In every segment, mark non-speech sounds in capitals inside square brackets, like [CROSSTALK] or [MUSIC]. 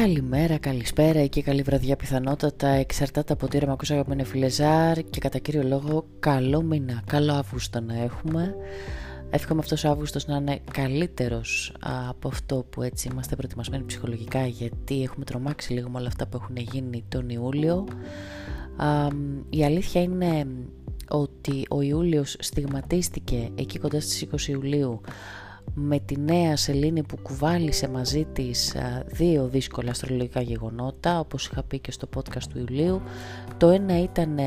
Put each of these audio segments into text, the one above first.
Καλημέρα, καλησπέρα και καλή βραδιά πιθανότατα. Εξαρτάται από τι ρε με αγαπημένε φιλεζάρ και κατά κύριο λόγο καλό μήνα, καλό Αύγουστο να έχουμε. Εύχομαι αυτός ο Αύγουστος να είναι καλύτερος από αυτό που έτσι είμαστε προετοιμασμένοι ψυχολογικά γιατί έχουμε τρομάξει λίγο με όλα αυτά που έχουν γίνει τον Ιούλιο. Η αλήθεια είναι ότι ο Ιούλιος στιγματίστηκε εκεί κοντά στις 20 Ιουλίου με τη νέα σελήνη που κουβάλισε μαζί της δύο δύσκολα αστρολογικά γεγονότα όπως είχα πει και στο podcast του Ιουλίου. Το ένα ήταν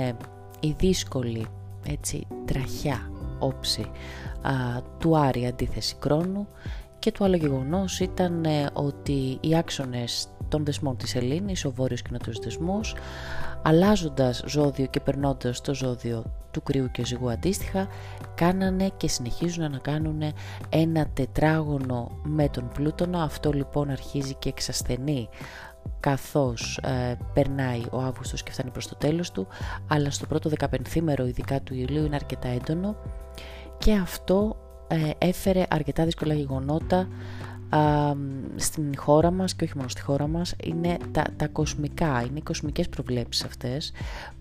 η δύσκολη έτσι τραχιά όψη του Άρη αντίθεση κρόνου και το άλλο γεγονός ήταν ε, ότι οι άξονες των δεσμών της Ελλήνης, ο βόρειος και νότιος δεσμός, αλλάζοντας ζώδιο και περνώντας το ζώδιο του κρύου και ζυγού αντίστοιχα, κάνανε και συνεχίζουν να κάνουν ένα τετράγωνο με τον Πλούτονα. Αυτό λοιπόν αρχίζει και εξασθενεί καθώς ε, περνάει ο Αύγουστος και φτάνει προς το τέλος του, αλλά στο πρώτο 15 μέρο ειδικά του Ιουλίου είναι αρκετά έντονο και αυτό ε, έφερε αρκετά δύσκολα γεγονότα στην χώρα μας και όχι μόνο στη χώρα μας είναι τα, τα κοσμικά, είναι οι κοσμικές προβλέψεις αυτές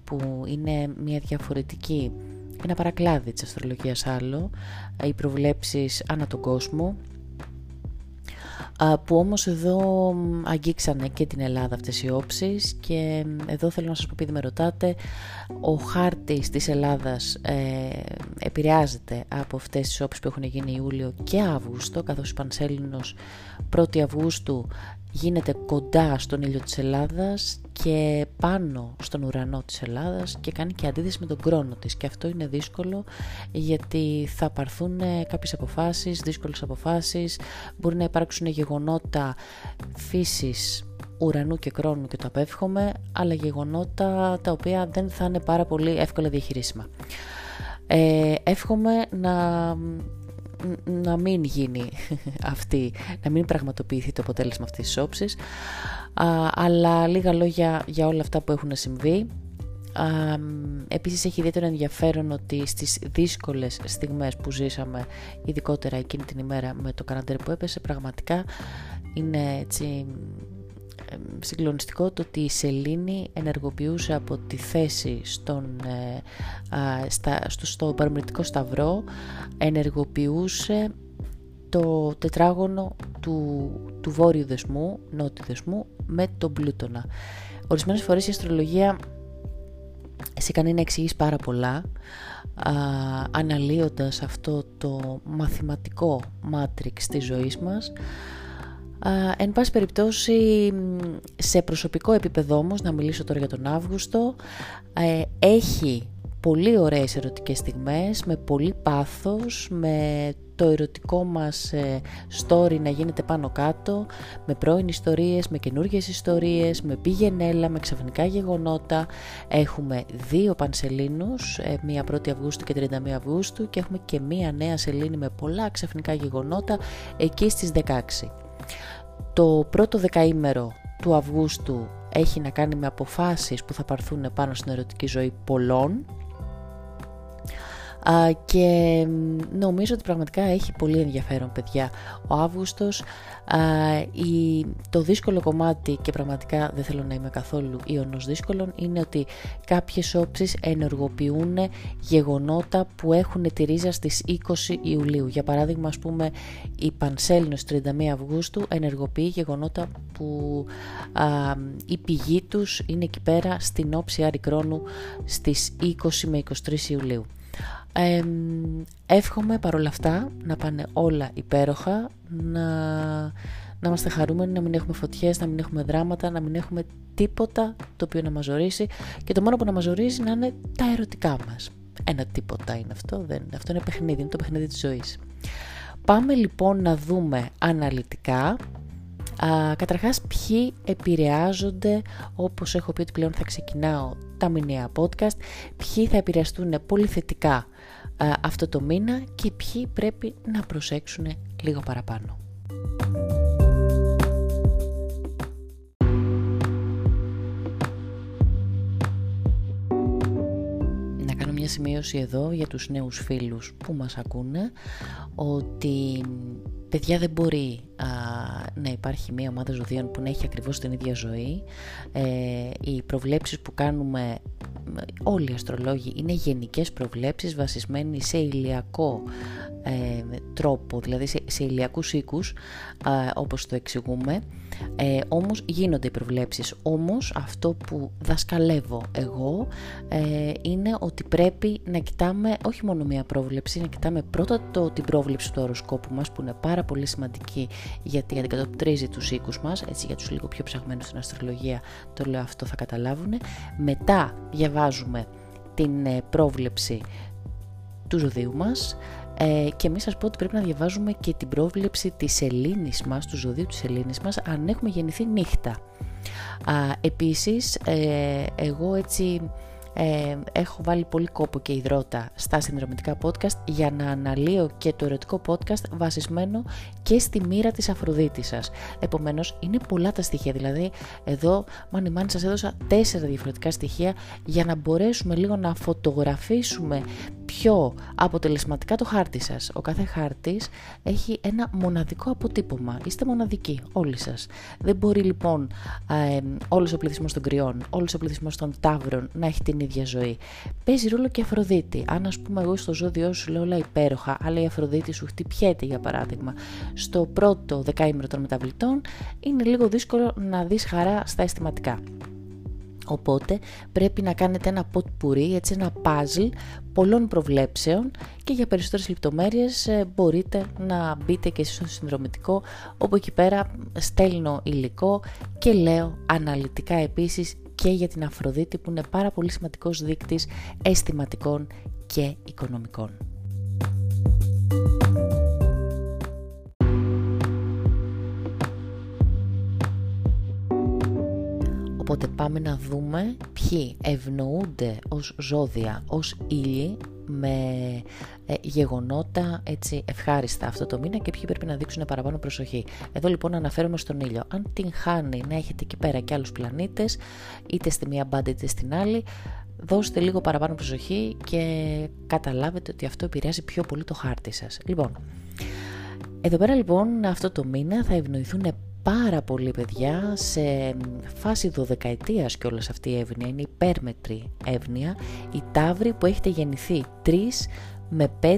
που είναι μια διαφορετική ένα παρακλάδι της αστρολογίας άλλο. Οι προβλέψεις ανά τον κόσμο που όμως εδώ αγγίξανε και την Ελλάδα αυτές οι όψεις και εδώ θέλω να σας πω επειδή με ρωτάτε ο χάρτης της Ελλάδας ε, επηρεάζεται από αυτές τις όψεις που έχουν γίνει Ιούλιο και Αύγουστο καθώς η Πανσέλινος 1η Αυγούστου γίνεται κοντά στον ήλιο της Ελλάδας και πάνω στον ουρανό της Ελλάδας και κάνει και αντίθεση με τον κρόνο της και αυτό είναι δύσκολο γιατί θα πάρθουν κάποιες αποφάσεις, δύσκολες αποφάσεις, μπορεί να υπάρξουν γεγονότα φύσης ουρανού και κρόνου και το απέφχομαι, αλλά γεγονότα τα οποία δεν θα είναι πάρα πολύ εύκολα διαχειρίσιμα. Ε, εύχομαι να να μην γίνει [LAUGHS] αυτή, να μην πραγματοποιηθεί το αποτέλεσμα αυτής της όψης. Αλλά λίγα λόγια για όλα αυτά που έχουν συμβεί. Α, επίσης έχει ιδιαίτερο ενδιαφέρον ότι στις δύσκολες στιγμές που ζήσαμε ειδικότερα εκείνη την ημέρα με το καραντέρ που έπεσε πραγματικά είναι έτσι συγκλονιστικό το ότι η Σελήνη ενεργοποιούσε από τη θέση στον, ε, στα, στο, στο παραμετρικό σταυρό ενεργοποιούσε το τετράγωνο του, του βόρειου δεσμού, νότιου δεσμού με τον Πλούτονα. Ορισμένες φορές η αστρολογία σε κάνει να εξηγήσει πάρα πολλά α, αναλύοντας αυτό το μαθηματικό μάτριξ της ζωής μας εν πάση περιπτώσει, σε προσωπικό επίπεδο όμως, να μιλήσω τώρα για τον Αύγουστο, ε, έχει πολύ ωραίες ερωτικές στιγμές, με πολύ πάθος, με το ερωτικό μας ε, story να γίνεται πάνω κάτω, με πρώην ιστορίες, με καινούργιες ιστορίες, με πήγαινέλα, με ξαφνικά γεγονότα. Έχουμε δύο πανσελίνους, ε, μία 1η Αυγούστου και 31 Αυγούστου και έχουμε και μία νέα σελήνη με πολλά ξαφνικά γεγονότα εκεί στις 16. Το πρώτο δεκαήμερο του Αυγούστου έχει να κάνει με αποφάσεις που θα πάρθουν πάνω στην ερωτική ζωή πολλών και νομίζω ότι πραγματικά έχει πολύ ενδιαφέρον παιδιά. Ο Αύγουστος η, το δύσκολο κομμάτι και πραγματικά δεν θέλω να είμαι καθόλου ιονός δύσκολων είναι ότι κάποιες όψεις ενεργοποιούν γεγονότα που έχουν τη ρίζα στις 20 Ιουλίου. Για παράδειγμα ας πούμε η Πανσέλινος 31 Αυγούστου ενεργοποιεί γεγονότα που η πηγή τους είναι εκεί πέρα στην όψη Άρη Κρόνου στις 20 με 23 Ιουλίου ε, εύχομαι παρόλα αυτά να πάνε όλα υπέροχα, να, να είμαστε χαρούμενοι, να μην έχουμε φωτιές, να μην έχουμε δράματα, να μην έχουμε τίποτα το οποίο να μας ζωρίσει και το μόνο που να μας ζωρίζει να είναι τα ερωτικά μας. Ένα τίποτα είναι αυτό, δεν, αυτό είναι παιχνίδι, είναι το παιχνίδι της ζωής. Πάμε λοιπόν να δούμε αναλυτικά Α, καταρχάς ποιοι επηρεάζονται όπως έχω πει ότι πλέον θα ξεκινάω τα μηνιαία podcast ποιοι θα επηρεαστούν πολύ θετικά αυτό το μήνα και ποιοι πρέπει να προσέξουν λίγο παραπάνω. Να κάνω μια σημείωση εδώ για τους νέους φίλους που μας ακούνε ότι Παιδιά δεν μπορεί να υπάρχει μια ομάδα ζωδίων που να έχει ακριβώς την ίδια ζωή. Ε, οι προβλέψεις που κάνουμε όλοι οι αστρολόγοι είναι γενικές προβλέψεις βασισμένοι σε ηλιακό ε, τρόπο, δηλαδή σε, σε ηλιακούς οίκους όπως το εξηγούμε. Ε, όμως γίνονται οι προβλέψεις. Όμως αυτό που δασκαλεύω εγώ ε, είναι ότι πρέπει να κοιτάμε όχι μόνο μία πρόβλεψη να κοιτάμε πρώτα το, την πρόβλεψη του οροσκόπου μας που είναι πάρα πολύ σημαντική γιατί αντικατοπτρίζει τους οίκους μας. Έτσι για τους λίγο πιο ψαγμένους στην αστρολογία το λέω αυτό θα καταλάβουν μετά διαβάζουμε την ε, πρόβλεψη του ζωδίου μας ε, και μην σας πω ότι πρέπει να διαβάζουμε και την πρόβλεψη της σελήνης μας, του ζωδίου της σελήνης μας, αν έχουμε γεννηθεί νύχτα. Α, επίσης, ε, εγώ έτσι ε, έχω βάλει πολύ κόπο και υδρότα στα συνδρομητικά podcast για να αναλύω και το ερωτικό podcast βασισμένο και στη μοίρα της Αφροδίτης σας. Επομένως είναι πολλά τα στοιχεία, δηλαδή εδώ μάνι μάνι σας έδωσα τέσσερα διαφορετικά στοιχεία για να μπορέσουμε λίγο να φωτογραφίσουμε πιο αποτελεσματικά το χάρτη σας. Ο κάθε χάρτης έχει ένα μοναδικό αποτύπωμα. Είστε μοναδικοί όλοι σας. Δεν μπορεί λοιπόν ε, όλος ο πληθυσμός των κρυών, όλος ο πληθυσμός των τάβρων να έχει την ίδια ζωή. Παίζει ρόλο και η Αφροδίτη. Αν ας πούμε εγώ στο ζώδιό σου λέω όλα υπέροχα, αλλά η Αφροδίτη σου χτυπιέται για παράδειγμα στο πρώτο δεκαήμερο των μεταβλητών, είναι λίγο δύσκολο να δεις χαρά στα αισθηματικά. Οπότε πρέπει να κάνετε ένα pot puree, έτσι ένα puzzle πολλών προβλέψεων και για περισσότερες λεπτομέρειες ε, μπορείτε να μπείτε και εσείς στο συνδρομητικό όπου εκεί πέρα στέλνω υλικό και λέω αναλυτικά επίσης και για την Αφροδίτη που είναι πάρα πολύ σημαντικός δείκτης αισθηματικών και οικονομικών. Οπότε πάμε να δούμε ποιοι ευνοούνται ως ζώδια, ως ήλιοι με ε, γεγονότα έτσι ευχάριστα αυτό το μήνα και ποιοι πρέπει να δείξουν παραπάνω προσοχή. Εδώ λοιπόν αναφέρομαι στον ήλιο. Αν την χάνει να έχετε εκεί πέρα και άλλους πλανήτες, είτε στη μία μπάντα είτε στην άλλη, δώστε λίγο παραπάνω προσοχή και καταλάβετε ότι αυτό επηρεάζει πιο πολύ το χάρτη σας. Λοιπόν, εδώ πέρα λοιπόν αυτό το μήνα θα ευνοηθούν πάρα πολύ παιδιά σε φάση δωδεκαετίας και όλες αυτή η εύνοια. Είναι υπέρμετρη εύνοια. Η τάβρη που έχετε γεννηθεί 3 με 5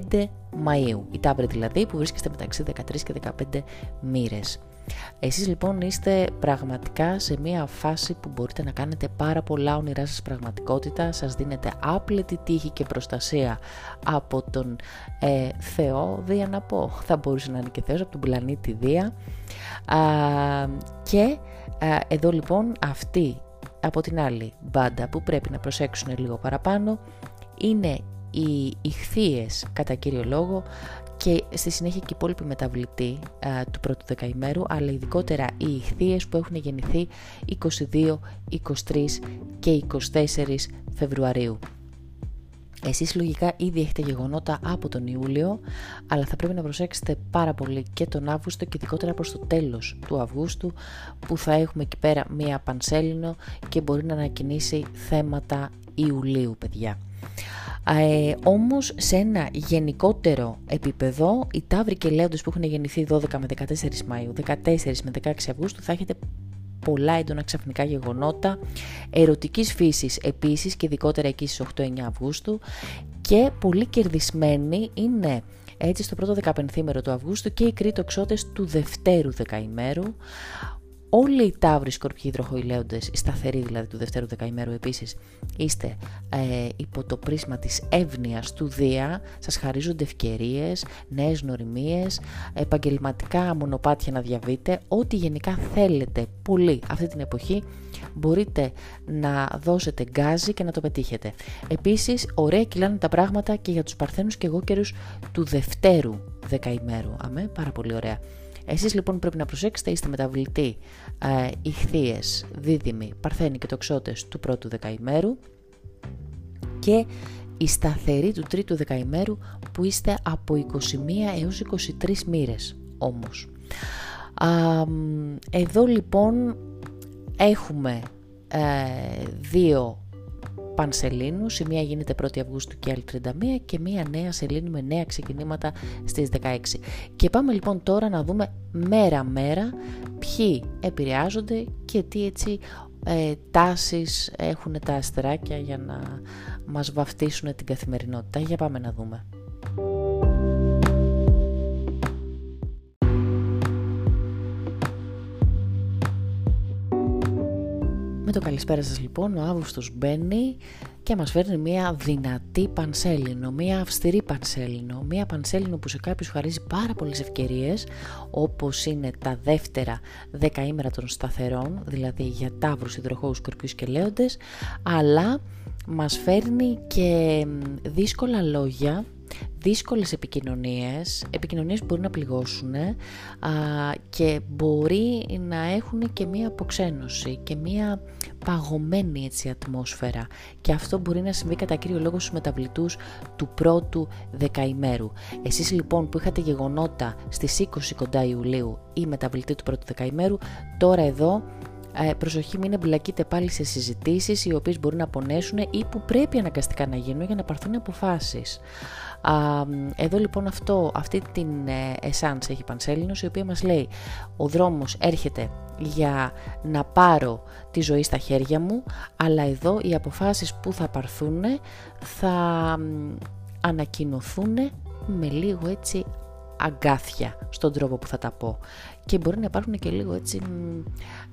Μαΐου. Η τάβρη δηλαδή που βρίσκεστε μεταξύ 13 και 15 μοίρες εσείς λοιπόν είστε πραγματικά σε μια φάση που μπορείτε να κάνετε πάρα πολλά όνειρά σας πραγματικότητα, σας δίνετε άπλετη τύχη και προστασία από τον ε, Θεό, Δία να πω, θα μπορούσε να είναι και Θεός, από τον πλανήτη Δία. Και εδώ λοιπόν αυτή από την άλλη μπάντα που πρέπει να προσέξουν λίγο παραπάνω είναι οι ηχθείες κατά κύριο λόγο και στη συνέχεια και η υπόλοιπη μεταβλητή του πρώτου δεκαημέρου, αλλά ειδικότερα οι ηχθείες που έχουν γεννηθεί 22, 23 και 24 Φεβρουαρίου. Εσείς λογικά ήδη έχετε γεγονότα από τον Ιούλιο, αλλά θα πρέπει να προσέξετε πάρα πολύ και τον Αύγουστο και ειδικότερα προς το τέλος του Αυγούστου, που θα έχουμε εκεί πέρα μία πανσέλινο και μπορεί να ανακοινήσει θέματα Ιουλίου, παιδιά. Ε, όμως σε ένα γενικότερο επίπεδο οι Ταύροι και Λέοντες που έχουν γεννηθεί 12 με 14 Μαΐου, 14 με 16 Αυγούστου θα έχετε πολλά έντονα ξαφνικά γεγονότα ερωτικής φύσης επίσης και ειδικότερα εκεί στις 8-9 Αυγούστου και πολύ κερδισμένοι είναι έτσι στο πρώτο 15 του Αυγούστου και οι κρήτοξότες του δευτέρου δεκαημέρου Όλοι οι ταύροι σκορπιοί υδροχοηλέοντες, οι σταθεροί δηλαδή του δευτέρου δεκαημέρου επίσης, είστε ε, υπό το πρίσμα της εύνοίας του Δία, σας χαρίζονται ευκαιρίες, νέες νοριμίες, επαγγελματικά μονοπάτια να διαβείτε, ό,τι γενικά θέλετε πολύ αυτή την εποχή μπορείτε να δώσετε γκάζι και να το πετύχετε. Επίσης, ωραία κυλάνε τα πράγματα και για τους παρθένους και εγώ του δευτέρου δεκαημέρου. Αμέ, πάρα πολύ ωραία. Εσείς λοιπόν πρέπει να προσέξετε, είστε μεταβλητοί ε, ηχθείες, δίδυμοι, παρθένοι και τοξότες του πρώτου δεκαημέρου και η σταθερή του τρίτου δεκαημέρου που είστε από 21 έως 23 μοίρες όμως. εδώ λοιπόν έχουμε ε, δύο πανσελήνους, η μία γίνεται 1η Αυγούστου και άλλη 31 και μία νέα σελήνη με νέα ξεκινήματα στις 16. Και πάμε λοιπόν τώρα να δούμε μέρα μέρα ποιοι επηρεάζονται και τι έτσι ε, τάσεις έχουν τα αστεράκια για να μας βαφτίσουν την καθημερινότητα. Για πάμε να δούμε. Με το καλησπέρα σας λοιπόν, ο Αύγουστος μπαίνει και μας φέρνει μια δυνατή πανσέλινο, μια αυστηρή πανσέλινο, μια πανσέλινο που σε κάποιους χαρίζει πάρα πολλές ευκαιρίες, όπως είναι τα δεύτερα δεκαήμερα των σταθερών, δηλαδή για τάβρους, υδροχώους, σκορπιούς και λέοντες, αλλά μας φέρνει και δύσκολα λόγια δύσκολες επικοινωνίες, επικοινωνίες που μπορεί να πληγώσουν και μπορεί να έχουν και μία αποξένωση και μία παγωμένη έτσι ατμόσφαιρα και αυτό μπορεί να συμβεί κατά κύριο λόγο στους μεταβλητούς του πρώτου δεκαημέρου. Εσείς λοιπόν που είχατε γεγονότα στις 20 κοντά Ιουλίου ή μεταβλητή του πρώτου δεκαημέρου, τώρα εδώ ε, προσοχή μην εμπλακείτε πάλι σε συζητήσεις οι οποίες μπορεί να πονέσουν ή που πρέπει αναγκαστικά να γίνουν για να πάρθουν αποφάσεις. Εδώ λοιπόν αυτό, αυτή την ε, εσάνς έχει Πανσέλινος η οποία μας λέει ο δρόμος έρχεται για να πάρω τη ζωή στα χέρια μου αλλά εδώ οι αποφάσεις που θα πάρθουν θα ανακοινωθούν με λίγο έτσι αγκάθια στον τρόπο που θα τα πω και μπορεί να υπάρχουν και λίγο έτσι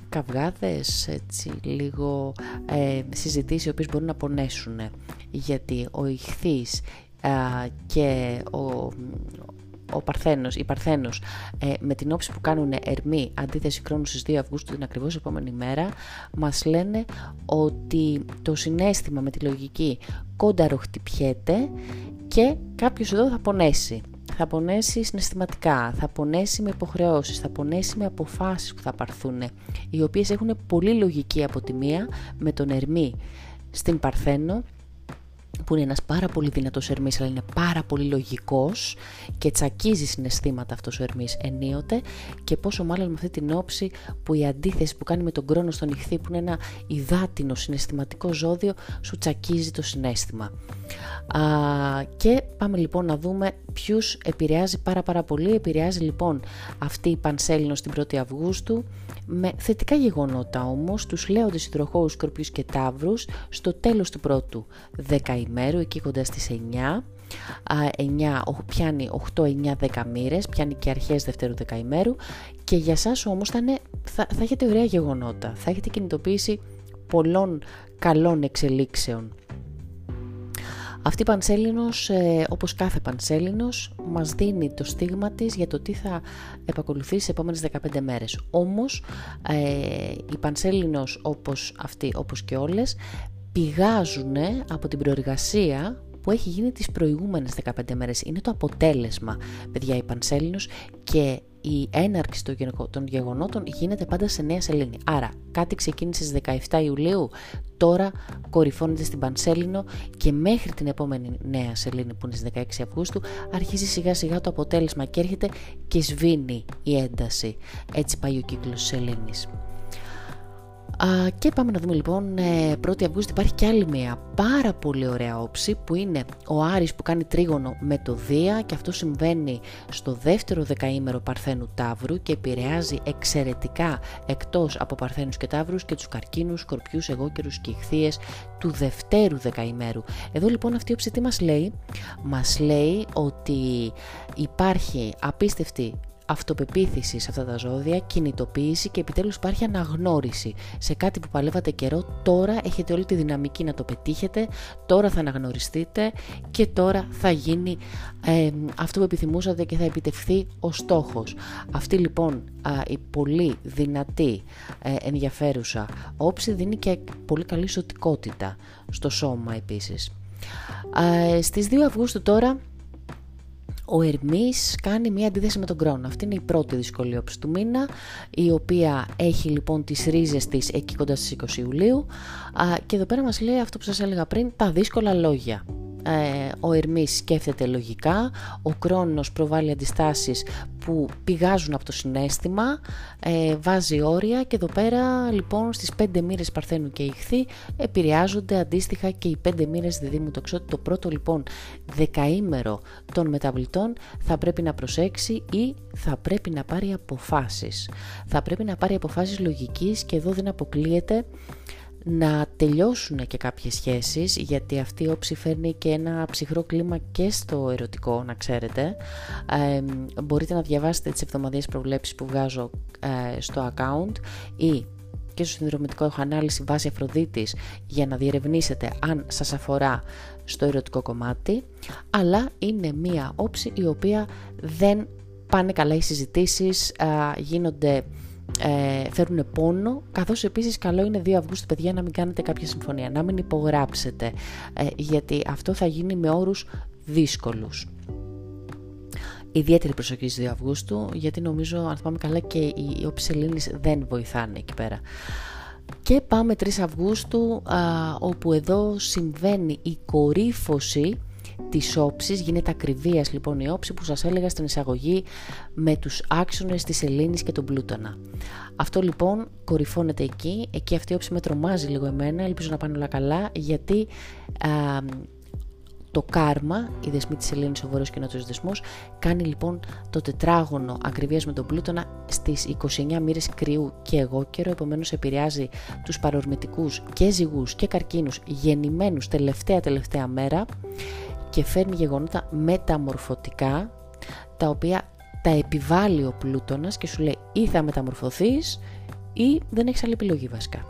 καυγάδες, έτσι, λίγο ε, συζητήσεις οι οποίες μπορούν να πονέσουν γιατί ο ηχθής και ο, ο Παρθένος, η Παρθένος ε, με την όψη που κάνουν ερμή αντίθεση χρόνου στις 2 Αυγούστου την ακριβώς επόμενη μέρα μας λένε ότι το συνέστημα με τη λογική κόνταρο χτυπιέται και κάποιος εδώ θα πονέσει. Θα πονέσει συναισθηματικά, θα πονέσει με υποχρεώσεις, θα πονέσει με αποφάσεις που θα πάρθουν, οι οποίες έχουν πολύ λογική από τη μία με τον Ερμή στην Παρθένο που είναι ένας πάρα πολύ δυνατός Ερμής αλλά είναι πάρα πολύ λογικός και τσακίζει συναισθήματα αυτός ο Ερμής ενίοτε και πόσο μάλλον με αυτή την όψη που η αντίθεση που κάνει με τον κρόνος στον ηχθή που είναι ένα υδάτινο συναισθηματικό ζώδιο σου τσακίζει το συνέστημα. Α, και πάμε λοιπόν να δούμε ποιους επηρεάζει πάρα πάρα πολύ. Επηρεάζει λοιπόν αυτή η Πανσέλινο στην 1η Αυγούστου με θετικά γεγονότα όμως τους λέοντες υδροχώους, σκορπιούς και τάβρους στο τέλος του πρώτου δεκαημέρου εκεί κοντά στις 9 9, πιάνει 8, 9, 10 μοίρες, πιάνει και αρχές δευτέρου δεκαημέρου και για σας όμως θα, θα, θα έχετε ωραία γεγονότα, θα έχετε κινητοποίηση πολλών καλών εξελίξεων αυτή η Πανσέλινος, ε, όπως κάθε Πανσέλινος, μας δίνει το στίγμα της για το τι θα επακολουθεί στις επόμενες 15 μέρες. Όμως, ε, η Πανσέλινος όπως αυτή, όπως και όλες, πηγάζουν από την προεργασία που έχει γίνει τις προηγούμενες 15 μέρες. Είναι το αποτέλεσμα, παιδιά, η Πανσέλινος και η έναρξη των γεγονότων γίνεται πάντα σε νέα σελήνη. Άρα κάτι ξεκίνησε στις 17 Ιουλίου, τώρα κορυφώνεται στην Πανσέλινο και μέχρι την επόμενη νέα σελήνη που είναι στις 16 Αυγούστου αρχίζει σιγά σιγά το αποτέλεσμα και έρχεται και σβήνει η ένταση. Έτσι πάει ο κύκλος της σελήνης και πάμε να δούμε λοιπόν 1η ε, Αυγούστου υπάρχει και άλλη μια πάρα πολύ ωραία όψη που είναι ο Άρης που κάνει τρίγωνο με το Δία και αυτό συμβαίνει στο δεύτερο δεκαήμερο Παρθένου Ταύρου και επηρεάζει εξαιρετικά εκτός από Παρθένους και Ταύρους και τους καρκίνους, σκορπιούς, εγώκερους και ηχθείες του δευτέρου δεκαημέρου. Εδώ λοιπόν αυτή η όψη τι μας λέει; Μας λέει ότι υπάρχει απίστευτη αυτοπεποίθηση σε αυτά τα ζώδια, κινητοποίηση και επιτέλους υπάρχει αναγνώριση σε κάτι που παλεύατε καιρό, τώρα έχετε όλη τη δυναμική να το πετύχετε, τώρα θα αναγνωριστείτε και τώρα θα γίνει ε, αυτό που επιθυμούσατε και θα επιτευχθεί ο στόχος. Αυτή λοιπόν η πολύ δυνατή ε, ενδιαφέρουσα όψη δίνει και πολύ καλή σωτικότητα στο σώμα επίσης. Ε, στις 2 Αυγούστου τώρα ο Ερμής κάνει μια αντίθεση με τον Κρόνο. Αυτή είναι η πρώτη δυσκολία του μήνα, η οποία έχει λοιπόν τις ρίζες της εκεί κοντά στις 20 Ιουλίου και εδώ πέρα μας λέει αυτό που σας έλεγα πριν, τα δύσκολα λόγια. Ε, ο Ερμής σκέφτεται λογικά, ο Κρόνος προβάλλει αντιστάσεις που πηγάζουν από το συνέστημα, ε, βάζει όρια και εδώ πέρα λοιπόν στις πέντε μοίρες Παρθένου και Ιχθύ επηρεάζονται αντίστοιχα και οι πέντε μοίρες Διδήμου Τοξότη. Το πρώτο λοιπόν δεκαήμερο των μεταβλητών θα πρέπει να προσέξει ή θα πρέπει να πάρει αποφάσεις. Θα πρέπει να πάρει αποφάσεις λογικής και εδώ δεν αποκλείεται να τελειώσουν και κάποιες σχέσεις γιατί αυτή η όψη φέρνει και ένα ψυχρό κλίμα και στο ερωτικό να ξέρετε. Ε, μπορείτε να διαβάσετε τις εβδομαδιαίες προβλέψεις που βγάζω ε, στο account ή και στο συνδρομητικό έχω ανάλυση βάση Αφροδίτης για να διερευνήσετε αν σας αφορά στο ερωτικό κομμάτι αλλά είναι μία όψη η οποία δεν πάνε καλά οι συζητήσεις, γίνονται ε, φέρουν πόνο, καθώς επίσης καλό είναι 2 Αυγούστου παιδιά να μην κάνετε κάποια συμφωνία, να μην υπογράψετε, ε, γιατί αυτό θα γίνει με όρους δύσκολους. Ιδιαίτερη προσοχή στις 2 Αυγούστου, γιατί νομίζω, αν θυμάμαι καλά, και οι όψεις Ελλήνης δεν βοηθάνε εκεί πέρα. Και πάμε 3 Αυγούστου, όπου εδώ συμβαίνει η κορύφωση της όψης, γίνεται ακριβίας λοιπόν η όψη που σας έλεγα στην εισαγωγή με τους άξονες της Ελλήνης και τον Πλούτονα. Αυτό λοιπόν κορυφώνεται εκεί, εκεί αυτή η όψη με τρομάζει λίγο εμένα, ελπίζω να πάνε όλα καλά, γιατί α, το κάρμα, η δεσμή της Ελλήνης, ο Βόρειος και Νότιος δεσμός, κάνει λοιπόν το τετράγωνο ακριβίας με τον Πλούτονα στις 29 μοίρες κρυού και εγώ καιρό, επομένως επηρεάζει τους παρορμητικούς και ζυγούς και καρκίνους γεννημένους τελευταία τελευταία μέρα και φέρνει γεγονότα μεταμορφωτικά τα οποία τα επιβάλλει ο Πλούτονας και σου λέει ή θα μεταμορφωθείς ή δεν έχεις άλλη επιλογή βασικά.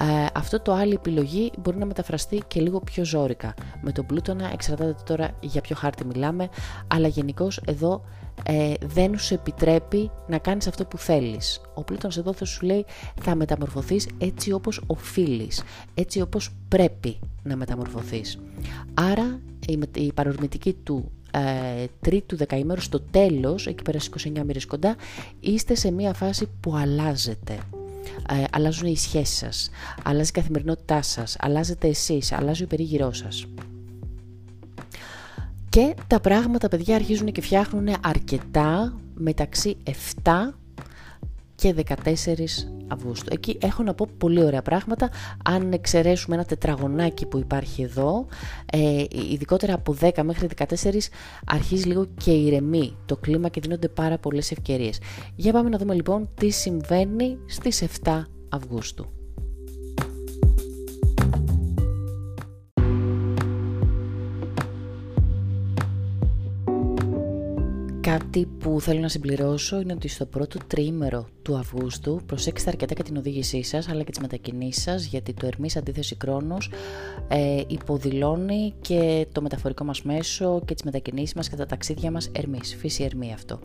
Ε, αυτό το άλλη επιλογή μπορεί να μεταφραστεί και λίγο πιο ζώρικα. Με τον Πλούτονα εξαρτάται τώρα για ποιο χάρτη μιλάμε, αλλά γενικώς εδώ ε, δεν σου επιτρέπει να κάνεις αυτό που θέλεις. Ο Πλούτονας εδώ θα σου λέει θα μεταμορφωθείς έτσι όπως οφείλεις, έτσι όπως πρέπει να μεταμορφωθείς. Άρα η, η παρορμητική του ε, τρίτου δεκαήμερου στο τέλος, εκεί πέρα στις 29 μοίρες κοντά, είστε σε μια φάση που αλλάζετε. Ε, αλλάζουν οι σχέσεις σας, αλλάζει η καθημερινότητά σας, αλλάζετε εσείς, αλλάζει ο περίγυρός σας. Και τα πράγματα, παιδιά, αρχίζουν και φτιάχνουν αρκετά μεταξύ 7 και 14 Αυγούστου. Εκεί έχω να πω πολύ ωραία πράγματα. Αν εξαιρέσουμε ένα τετραγωνάκι που υπάρχει εδώ, ε, ειδικότερα από 10 μέχρι 14, αρχίζει λίγο και ηρεμεί το κλίμα και δίνονται πάρα πολλές ευκαιρίες. Για πάμε να δούμε λοιπόν τι συμβαίνει στις 7 Αυγούστου. Κάτι που θέλω να συμπληρώσω είναι ότι στο πρώτο τρίμερο του Αυγούστου προσέξτε αρκετά και την οδήγησή σας αλλά και τις μετακινήσεις σας γιατί το Ερμής αντίθεση Κρόνος ε, υποδηλώνει και το μεταφορικό μας μέσο και τις μετακινήσεις μας και τα ταξίδια μας Ερμής, φύση Ερμή αυτό.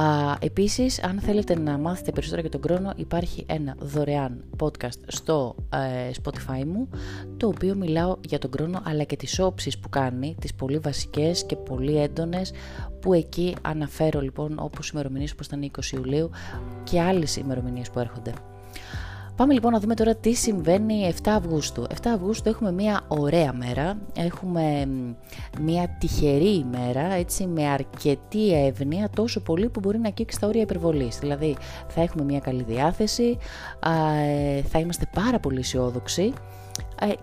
Α, επίσης, αν θέλετε να μάθετε περισσότερα για τον χρόνο, υπάρχει ένα δωρεάν podcast στο ε, Spotify μου, το οποίο μιλάω για τον χρόνο, αλλά και τις όψεις που κάνει, τις πολύ βασικές και πολύ έντονες, που εκεί αναφέρω λοιπόν όπως ημερομηνίες όπως ήταν 20 Ιουλίου και άλλες ημερομηνίες που έρχονται. Πάμε λοιπόν να δούμε τώρα τι συμβαίνει 7 Αυγούστου. 7 Αυγούστου έχουμε μια ωραία μέρα, έχουμε μια τυχερή ημέρα, έτσι με αρκετή εύνοια, τόσο πολύ που μπορεί να κήξει τα όρια υπερβολής. Δηλαδή θα έχουμε μια καλή διάθεση, θα είμαστε πάρα πολύ αισιόδοξοι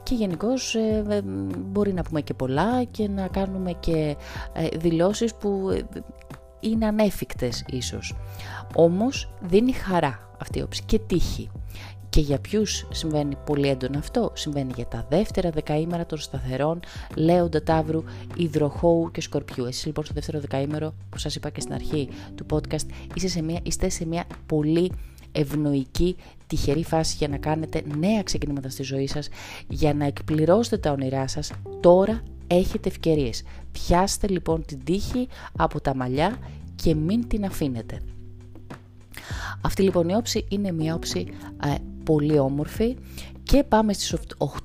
και γενικώς ε, μπορεί να πούμε και πολλά και να κάνουμε και ε, δηλώσεις που ε, είναι ανέφικτες ίσως. Όμως δίνει χαρά αυτή η όψη και τύχη. Και για ποιους συμβαίνει πολύ έντονο αυτό, συμβαίνει για τα δεύτερα δεκαήμερα των σταθερών Λέοντα Ταύρου, Ιδροχώου και Σκορπιού. Εσείς λοιπόν στο δεύτερο δεκαήμερο, που σας είπα και στην αρχή του podcast, είστε σε μια, είστε σε μια πολύ ευνοϊκή, τυχερή φάση για να κάνετε νέα ξεκινήματα στη ζωή σας, για να εκπληρώσετε τα όνειρά σας. Τώρα έχετε ευκαιρίες. Πιάστε λοιπόν την τύχη από τα μαλλιά και μην την αφήνετε. Αυτή λοιπόν η όψη είναι μια όψη ε, πολύ όμορφη Και πάμε στις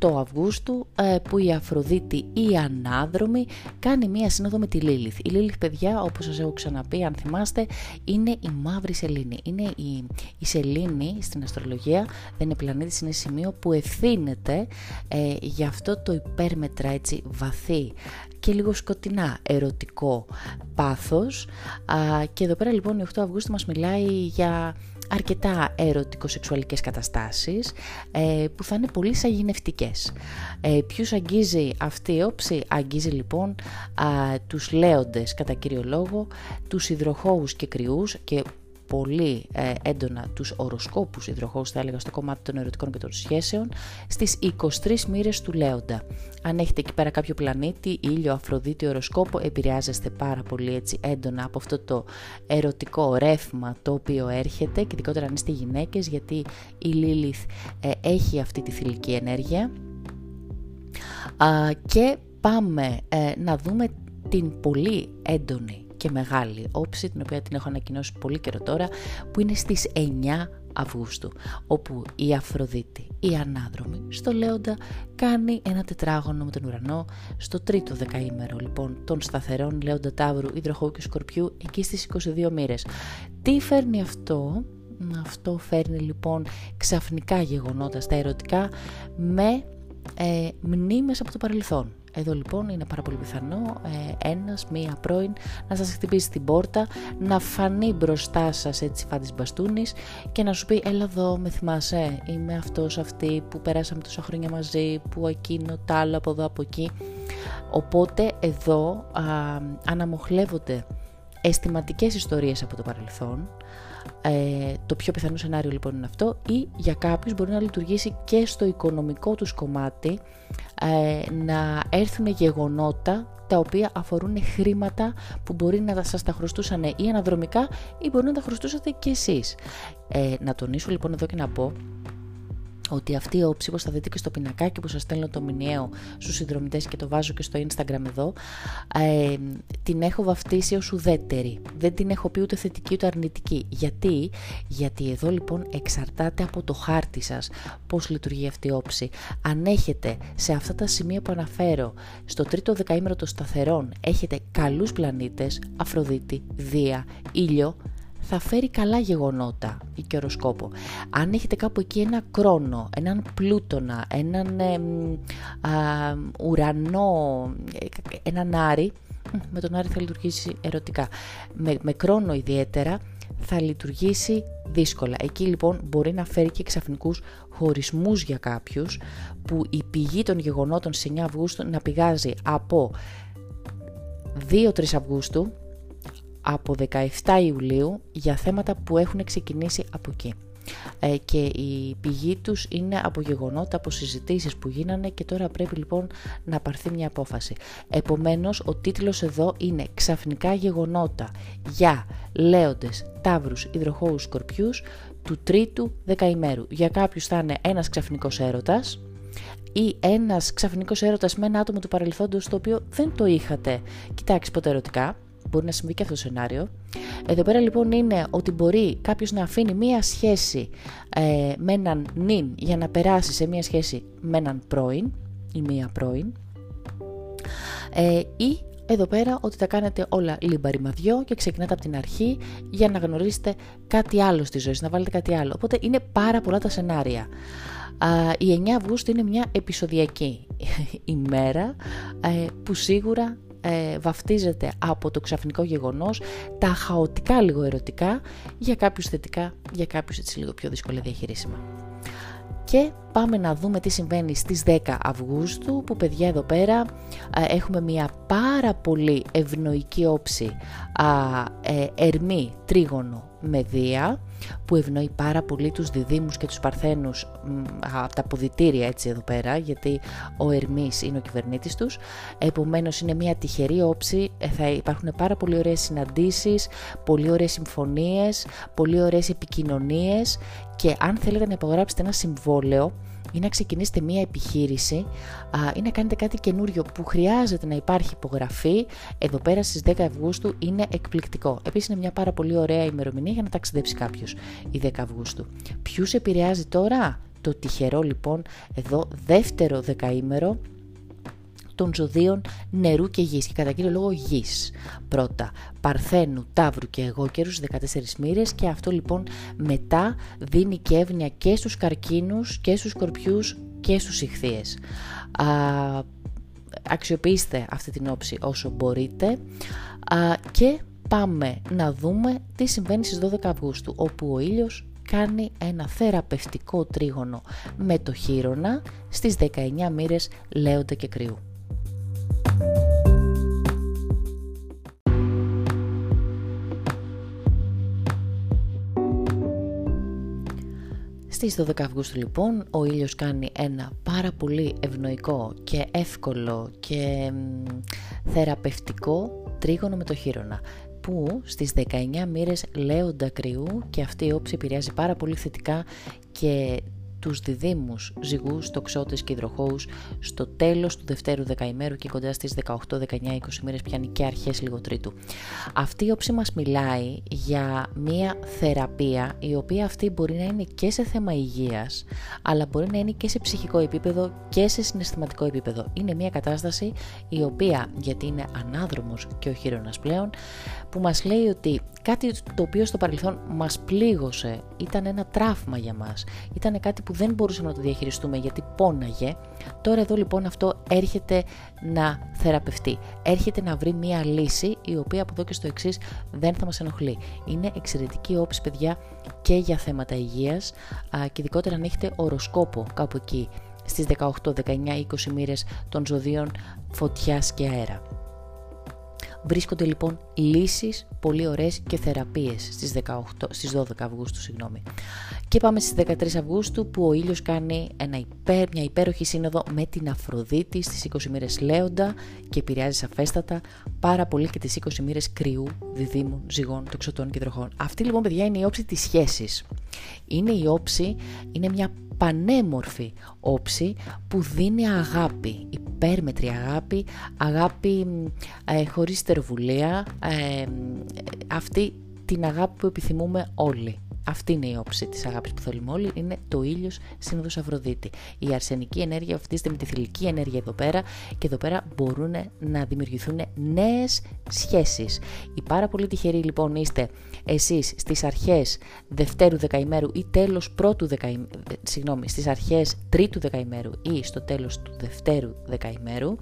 8 Αυγούστου ε, που η Αφροδίτη η Ανάδρομη κάνει μία σύνοδο με τη Λίλιθ. Η Λίλιθ παιδιά όπως σας έχω ξαναπεί αν θυμάστε είναι η μαύρη σελήνη. Είναι η, η σελήνη στην αστρολογία δεν είναι πλανήτης, είναι σημείο που ευθύνεται ε, για αυτό το υπέρμετρα έτσι βαθύ και λίγο σκοτεινά ερωτικό πάθος και εδώ πέρα λοιπόν η 8 Αυγούστου μας μιλάει για αρκετά ερωτικο-σεξουαλικές καταστάσεις ε, που θα είναι πολύ σαγηνευτικές. Ε, ποιους αγγίζει αυτή η όψη, αγγίζει λοιπόν α, τους λέοντες κατά κύριο λόγο, τους υδροχώους και κρυούς και πολύ ε, έντονα τους οροσκόπους υδροχώους θα έλεγα στο κομμάτι των ερωτικών και των σχέσεων στις 23 μοίρες του Λέοντα. Αν έχετε εκεί πέρα κάποιο πλανήτη, ήλιο, αφροδίτη, οροσκόπο επηρεάζεστε πάρα πολύ έτσι έντονα από αυτό το ερωτικό ρεύμα το οποίο έρχεται και ειδικότερα αν είστε γυναίκες γιατί η Λίλιθ ε, έχει αυτή τη θηλυκή ενέργεια και πάμε ε, να δούμε την πολύ έντονη και μεγάλη όψη, την οποία την έχω ανακοινώσει πολύ καιρό τώρα, που είναι στις 9 Αυγούστου, όπου η Αφροδίτη, η Ανάδρομη, στο Λέοντα κάνει ένα τετράγωνο με τον ουρανό στο τρίτο δεκαήμερο λοιπόν των σταθερών Λέοντα Ταύρου, Ιδροχώου και Σκορπιού εκεί στις 22 μοίρες. Τι φέρνει αυτό, αυτό φέρνει λοιπόν ξαφνικά γεγονότα στα ερωτικά με ε, μνήμες από το παρελθόν. Εδώ λοιπόν είναι πάρα πολύ πιθανό ε, ένας, μία πρώην να σας χτυπήσει την πόρτα, να φανεί μπροστά σας έτσι φάντης μπαστούνης και να σου πει έλα εδώ με θυμάσαι, είμαι αυτός αυτή που περάσαμε τόσα χρόνια μαζί, που εκείνο, τ' άλλο από εδώ από εκεί. Οπότε εδώ α, αναμοχλεύονται αισθηματικές ιστορίες από το παρελθόν, ε, το πιο πιθανό σενάριο λοιπόν είναι αυτό ή για κάποιους μπορεί να λειτουργήσει και στο οικονομικό τους κομμάτι ε, να έρθουν γεγονότα τα οποία αφορούν χρήματα που μπορεί να σας τα χρωστούσαν ή αναδρομικά ή μπορεί να τα χρωστούσατε και εσείς. Ε, να τονίσω λοιπόν εδώ και να πω ότι αυτή η όψη, όπως θα δείτε και στο πινακάκι που σας στέλνω το μηνιαίο στους συνδρομητές και το βάζω και στο Instagram εδώ, ε, την έχω βαφτίσει ως ουδέτερη. Δεν την έχω πει ούτε θετική ούτε αρνητική. Γιατί; Γιατί εδώ λοιπόν εξαρτάται από το χάρτη σας πώς λειτουργεί αυτή η όψη. Αν έχετε σε αυτά τα σημεία που αναφέρω, στο τρίτο δεκαήμερο των σταθερών, έχετε καλούς πλανήτες, Αφροδίτη, Δία, Ήλιο, θα φέρει καλά γεγονότα η καιροσκόπο. Αν έχετε κάπου εκεί ένα κρόνο, έναν πλούτονα, έναν ουρανό, έναν άρη, με τον άρη θα λειτουργήσει ερωτικά. Με, με κρόνο ιδιαίτερα θα λειτουργήσει δύσκολα. Εκεί λοιπόν μπορεί να φέρει και ξαφνικούς χωρισμούς για κάποιους που η πηγή των γεγονότων σε 9 Αυγούστου να πηγάζει από 2-3 Αυγούστου από 17 Ιουλίου για θέματα που έχουν ξεκινήσει από εκεί. Ε, και η πηγή τους είναι από γεγονότα, από συζητήσεις που γίνανε και τώρα πρέπει λοιπόν να πάρθει μια απόφαση. Επομένως ο τίτλος εδώ είναι «Ξαφνικά γεγονότα για λέοντες, τάβρους, υδροχώους, σκορπιούς του τρίτου δεκαημέρου». Για κάποιους θα είναι ένας ξαφνικός έρωτας, ή ένας ξαφνικός έρωτας με ένα άτομο του παρελθόντος το οποίο δεν το είχατε κοιτάξει ποτέ ερωτικά Μπορεί να συμβεί και αυτό το σενάριο. Εδώ πέρα λοιπόν είναι ότι μπορεί κάποιος να αφήνει μία σχέση ε, με έναν νυν για να περάσει σε μία σχέση με έναν πρώην ή μία πρώην. Ε, ή εδώ πέρα ότι τα κάνετε όλα λιμπαριμαδιό και ξεκινάτε από την αρχή για να γνωρίσετε κάτι άλλο στη ζωή, να βάλετε κάτι άλλο. Οπότε είναι πάρα πολλά τα σενάρια. Η 9 Αυγούστου είναι μια επεισοδιακή [LAUGHS] ημέρα ε, που σίγουρα ε, βαφτίζεται από το ξαφνικό γεγονός, τα χαοτικά λίγο ερωτικά, για κάποιους θετικά, για κάποιους έτσι λίγο πιο δύσκολα διαχειρίσιμα. Και πάμε να δούμε τι συμβαίνει στις 10 Αυγούστου που παιδιά εδώ πέρα ε, έχουμε μια πάρα πολύ ευνοϊκή όψη α, ε, ερμή τρίγωνο με δία που ευνοεί πάρα πολύ τους διδήμους και τους παρθένους από τα αποδητήρια έτσι εδώ πέρα γιατί ο Ερμής είναι ο κυβερνήτης τους. Επομένως είναι μια τυχερή όψη. Ε, θα υπάρχουν πάρα πολύ ωραίες συναντήσεις πολύ ωραίες συμφωνίες πολύ ωραίες επικοινωνίες. Και αν θέλετε να υπογράψετε ένα συμβόλαιο ή να ξεκινήσετε μία επιχείρηση ή να κάνετε κάτι καινούριο που χρειάζεται να υπάρχει υπογραφή, εδώ πέρα στις 10 Αυγούστου είναι εκπληκτικό. Επίσης είναι μια πάρα πολύ ωραία ημερομηνία για να ταξιδέψει κάποιος η 10 Αυγούστου. Ποιους επηρεάζει τώρα; το τυχερό λοιπόν εδώ δεύτερο δεκαήμερο των ζωδίων νερού και γης και κατά κύριο λόγο γης. Πρώτα, Παρθένου, Ταύρου και εγώ καιρούς 14 μοίρες και αυτό λοιπόν μετά δίνει και εύνοια και στους καρκίνους και στους σκορπιούς και στους ηχθείες. Α, αξιοποιήστε αυτή την όψη όσο μπορείτε α, και πάμε να δούμε τι συμβαίνει στις 12 Αυγούστου όπου ο ήλιος κάνει ένα θεραπευτικό τρίγωνο με το χείρονα στις 19 μοίρες λέοντα και κρυού. Στις 12 Αυγούστου λοιπόν ο ήλιος κάνει ένα πάρα πολύ ευνοϊκό και εύκολο και θεραπευτικό τρίγωνο με το χείρονα που στις 19 μοίρες λέοντα κρυού και αυτή η όψη επηρεάζει πάρα πολύ θετικά και τους διδήμους ζυγούς, τοξότες και υδροχώους στο τέλος του δευτέρου δεκαημέρου και κοντά στις 18, 19, 20 μέρες πιάνει και αρχές λίγο τρίτου. Αυτή η όψη μας μιλάει για μία θεραπεία η οποία αυτή μπορεί να είναι και σε θέμα υγείας αλλά μπορεί να είναι και σε ψυχικό επίπεδο και σε συναισθηματικό επίπεδο. Είναι μία κατάσταση η οποία γιατί είναι ανάδρομος και ο χείρονας πλέον που μας λέει ότι κάτι το οποίο στο παρελθόν μας πλήγωσε, ήταν ένα τράφμα για μας, ήταν κάτι που δεν μπορούσαμε να το διαχειριστούμε γιατί πόναγε, τώρα εδώ λοιπόν αυτό έρχεται να θεραπευτεί, έρχεται να βρει μία λύση η οποία από εδώ και στο εξής δεν θα μας ενοχλεί. Είναι εξαιρετική όψη παιδιά και για θέματα υγείας και ειδικότερα αν έχετε οροσκόπο κάπου εκεί στις 18, 19, 20 μοίρες των ζωδίων φωτιάς και αέρα. Βρίσκονται λοιπόν λύσεις πολύ ωραίες και θεραπείες στις, 18, στις 12 Αυγούστου. Συγγνώμη. Και πάμε στις 13 Αυγούστου που ο ήλιος κάνει ένα υπέρ, μια υπέροχη σύνοδο με την Αφροδίτη στις 20 μοίρες Λέοντα και επηρεάζει σαφέστατα πάρα πολύ και τις 20 μοίρες κρυού, διδήμων, ζυγών, τοξωτών και δροχών. Αυτή λοιπόν παιδιά είναι η όψη της σχέσης. Είναι η όψη, είναι μια πανέμορφη όψη που δίνει αγάπη, υπέρμετρη αγάπη, αγάπη ε, χωρίς τερβουλία, ε, αυτή την αγάπη που επιθυμούμε όλοι. Αυτή είναι η όψη της αγάπης που θέλουμε όλοι, είναι το ήλιος σύνοδος Αφροδίτη. Η αρσενική ενέργεια βαφτίζεται με τη θηλυκή ενέργεια εδώ πέρα και εδώ πέρα μπορούν να δημιουργηθούν νέες σχέσεις. Οι πάρα πολύ τυχεροί λοιπόν είστε εσείς στις αρχές δευτέρου δεκαημέρου ή τέλος πρώτου δεκαημέρου, συγγνώμη, στις αρχές τρίτου δεκαημέρου ή στο τέλος του δευτέρου δεκαημέρου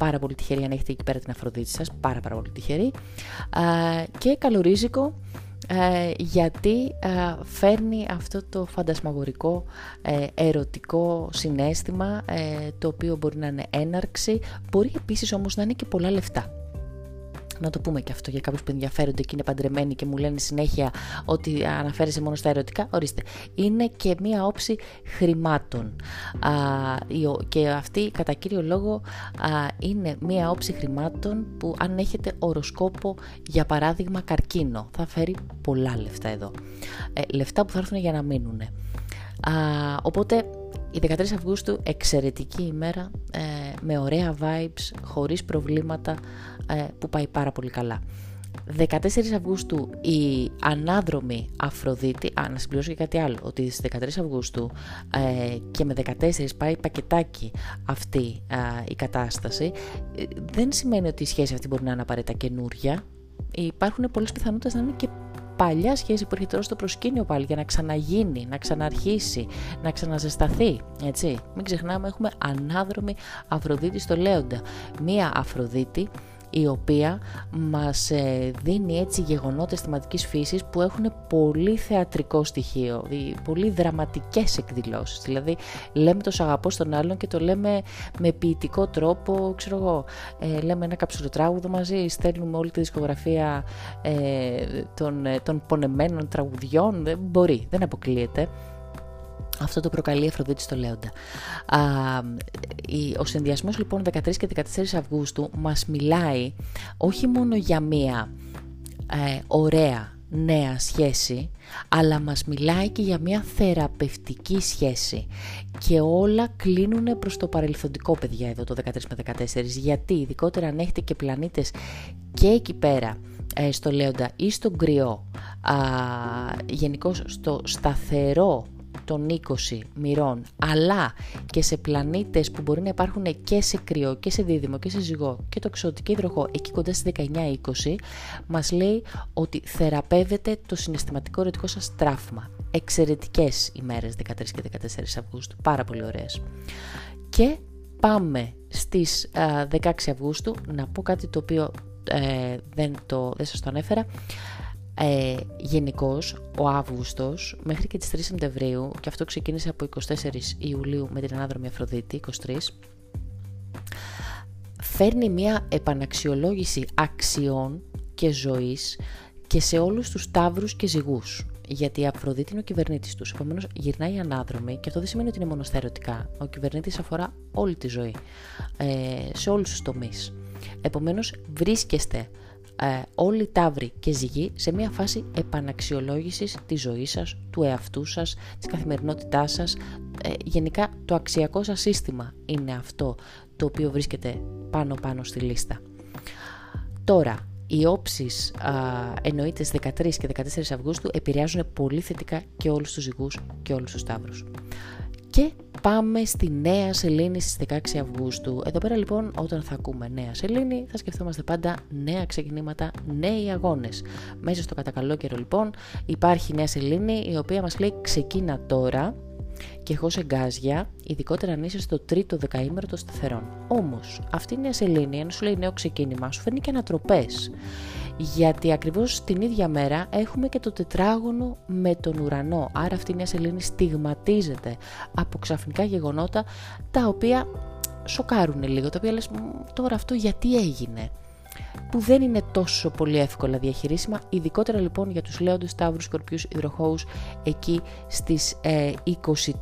πάρα πολύ τυχεροί αν έχετε εκεί πέρα την Αφροδίτη σας, πάρα πάρα πολύ τυχεροί και καλορίζικο ε, γιατί ε, φέρνει αυτό το φαντασμαγορικό ε, ερωτικό συνέστημα το οποίο μπορεί να είναι έναρξη, μπορεί επίσης όμως να είναι και πολλά λεφτά να το πούμε και αυτό για κάποιους που ενδιαφέρονται και είναι παντρεμένοι και μου λένε συνέχεια ότι αναφέρεσαι μόνο στα ερωτικά. Ορίστε, είναι και μία όψη χρημάτων. Α, και αυτή κατά κύριο λόγο α, είναι μία όψη χρημάτων που αν έχετε οροσκόπο για παράδειγμα καρκίνο θα φέρει πολλά λεφτά εδώ. Ε, λεφτά που θα έρθουν για να μείνουν. Α, οπότε η 13 Αυγούστου εξαιρετική ημέρα ε, με ωραία vibes, χωρίς προβλήματα ε, που πάει πάρα πολύ καλά. 14 Αυγούστου η ανάδρομη Αφροδίτη, α, να συμπληρώσω και κάτι άλλο, ότι στις 13 Αυγούστου ε, και με 14 πάει πακετάκι αυτή η κατάσταση, δεν σημαίνει ότι η σχέση αυτή μπορεί να είναι απαραίτητα καινούρια, υπάρχουν πολλές πιθανότητες να είναι και παλιά σχέση που έρχεται τώρα στο προσκήνιο πάλι για να ξαναγίνει, να ξαναρχίσει, να ξαναζεσταθεί. Έτσι. Μην ξεχνάμε, έχουμε ανάδρομη Αφροδίτη στο Λέοντα. Μία Αφροδίτη η οποία μας ε, δίνει έτσι γεγονότες θεματικής φύσης που έχουν πολύ θεατρικό στοιχείο, πολύ δραματικές εκδηλώσεις. Δηλαδή λέμε το αγαπώ στον άλλον και το λέμε με ποιητικό τρόπο, ξέρω εγώ, ε, λέμε ένα καψουροτράγουδο μαζί, στέλνουμε όλη τη δισκογραφία ε, των, ε, των πονεμένων τραγουδιών, δεν μπορεί, δεν αποκλείεται. Αυτό το προκαλεί η Αφροδίτη στο Λέοντα. Α, ο συνδυασμός λοιπόν 13 και 14 Αυγούστου μας μιλάει όχι μόνο για μία ε, ωραία νέα σχέση, αλλά μας μιλάει και για μια θεραπευτική σχέση. Και όλα κλείνουν προς το παρελθοντικό, παιδιά, εδώ το 13 με 14. Γιατί, ειδικότερα αν έχετε και πλανήτες και εκεί πέρα, ε, στο Λέοντα ή στον Κρυό, γενικώς στο σταθερό των 20 μοιρών, αλλά και σε πλανήτες που μπορεί να υπάρχουν και σε κρυό και σε δίδυμο και σε ζυγό και το εξωτικό υδροχό εκεί κοντά στις 19-20, μας λέει ότι θεραπεύεται το συναισθηματικό ερωτικό σας τράφημα. Εξαιρετικές ημέρες 13 και 14 Αυγούστου, πάρα πολύ ωραίες. Και πάμε στις 16 Αυγούστου, να πω κάτι το οποίο ε, δεν, το, δεν σας το ανέφερα, ε, Γενικώς, ο Αύγουστος μέχρι και τις 3 Σεπτεμβρίου, και αυτό ξεκίνησε από 24 Ιουλίου με την ανάδρομη Αφροδίτη, 23, φέρνει μια επαναξιολόγηση αξιών και ζωής και σε όλους τους τάβρους και ζυγούς. Γιατί η Αφροδίτη είναι ο κυβερνήτης τους. Επομένως, γυρνάει ανάδρομη και αυτό δεν σημαίνει ότι είναι μόνο στα ερωτικά. Ο κυβερνήτης αφορά όλη τη ζωή, ε, σε όλους τους τομείς. Επομένως, βρίσκεστε ε, όλοι ταύροι και ζυγοί σε μια φάση επαναξιολόγησης της ζωής σας, του εαυτού σας, της καθημερινότητάς σας. Ε, γενικά το αξιακό σας σύστημα είναι αυτό το οποίο βρίσκεται πάνω πάνω στη λίστα. Τώρα, οι όψεις εννοείται 13 και 14 Αυγούστου επηρεάζουν πολύ θετικά και όλους τους ζυγούς και όλους τους ταύρους. Και πάμε στη Νέα Σελήνη στις 16 Αυγούστου. Εδώ πέρα λοιπόν όταν θα ακούμε Νέα Σελήνη θα σκεφτόμαστε πάντα νέα ξεκινήματα, νέοι αγώνες. Μέσα στο κατακαλό λοιπόν υπάρχει Νέα Σελήνη η οποία μας λέει ξεκίνα τώρα και έχω σε γκάζια, ειδικότερα αν είσαι στο τρίτο δεκαήμερο των σταθερών. Όμως, αυτή η νέα σελήνη, αν σου λέει νέο ξεκίνημα, σου φέρνει και ανατροπές γιατί ακριβώς την ίδια μέρα έχουμε και το τετράγωνο με τον ουρανό. Άρα αυτή η νέα σελήνη στιγματίζεται από ξαφνικά γεγονότα τα οποία σοκάρουν λίγο, τα οποία λες τώρα αυτό γιατί έγινε που δεν είναι τόσο πολύ εύκολα διαχειρίσιμα, ειδικότερα λοιπόν για τους λέοντες τάβρους, σκορπιούς, υδροχώους εκεί στις ε,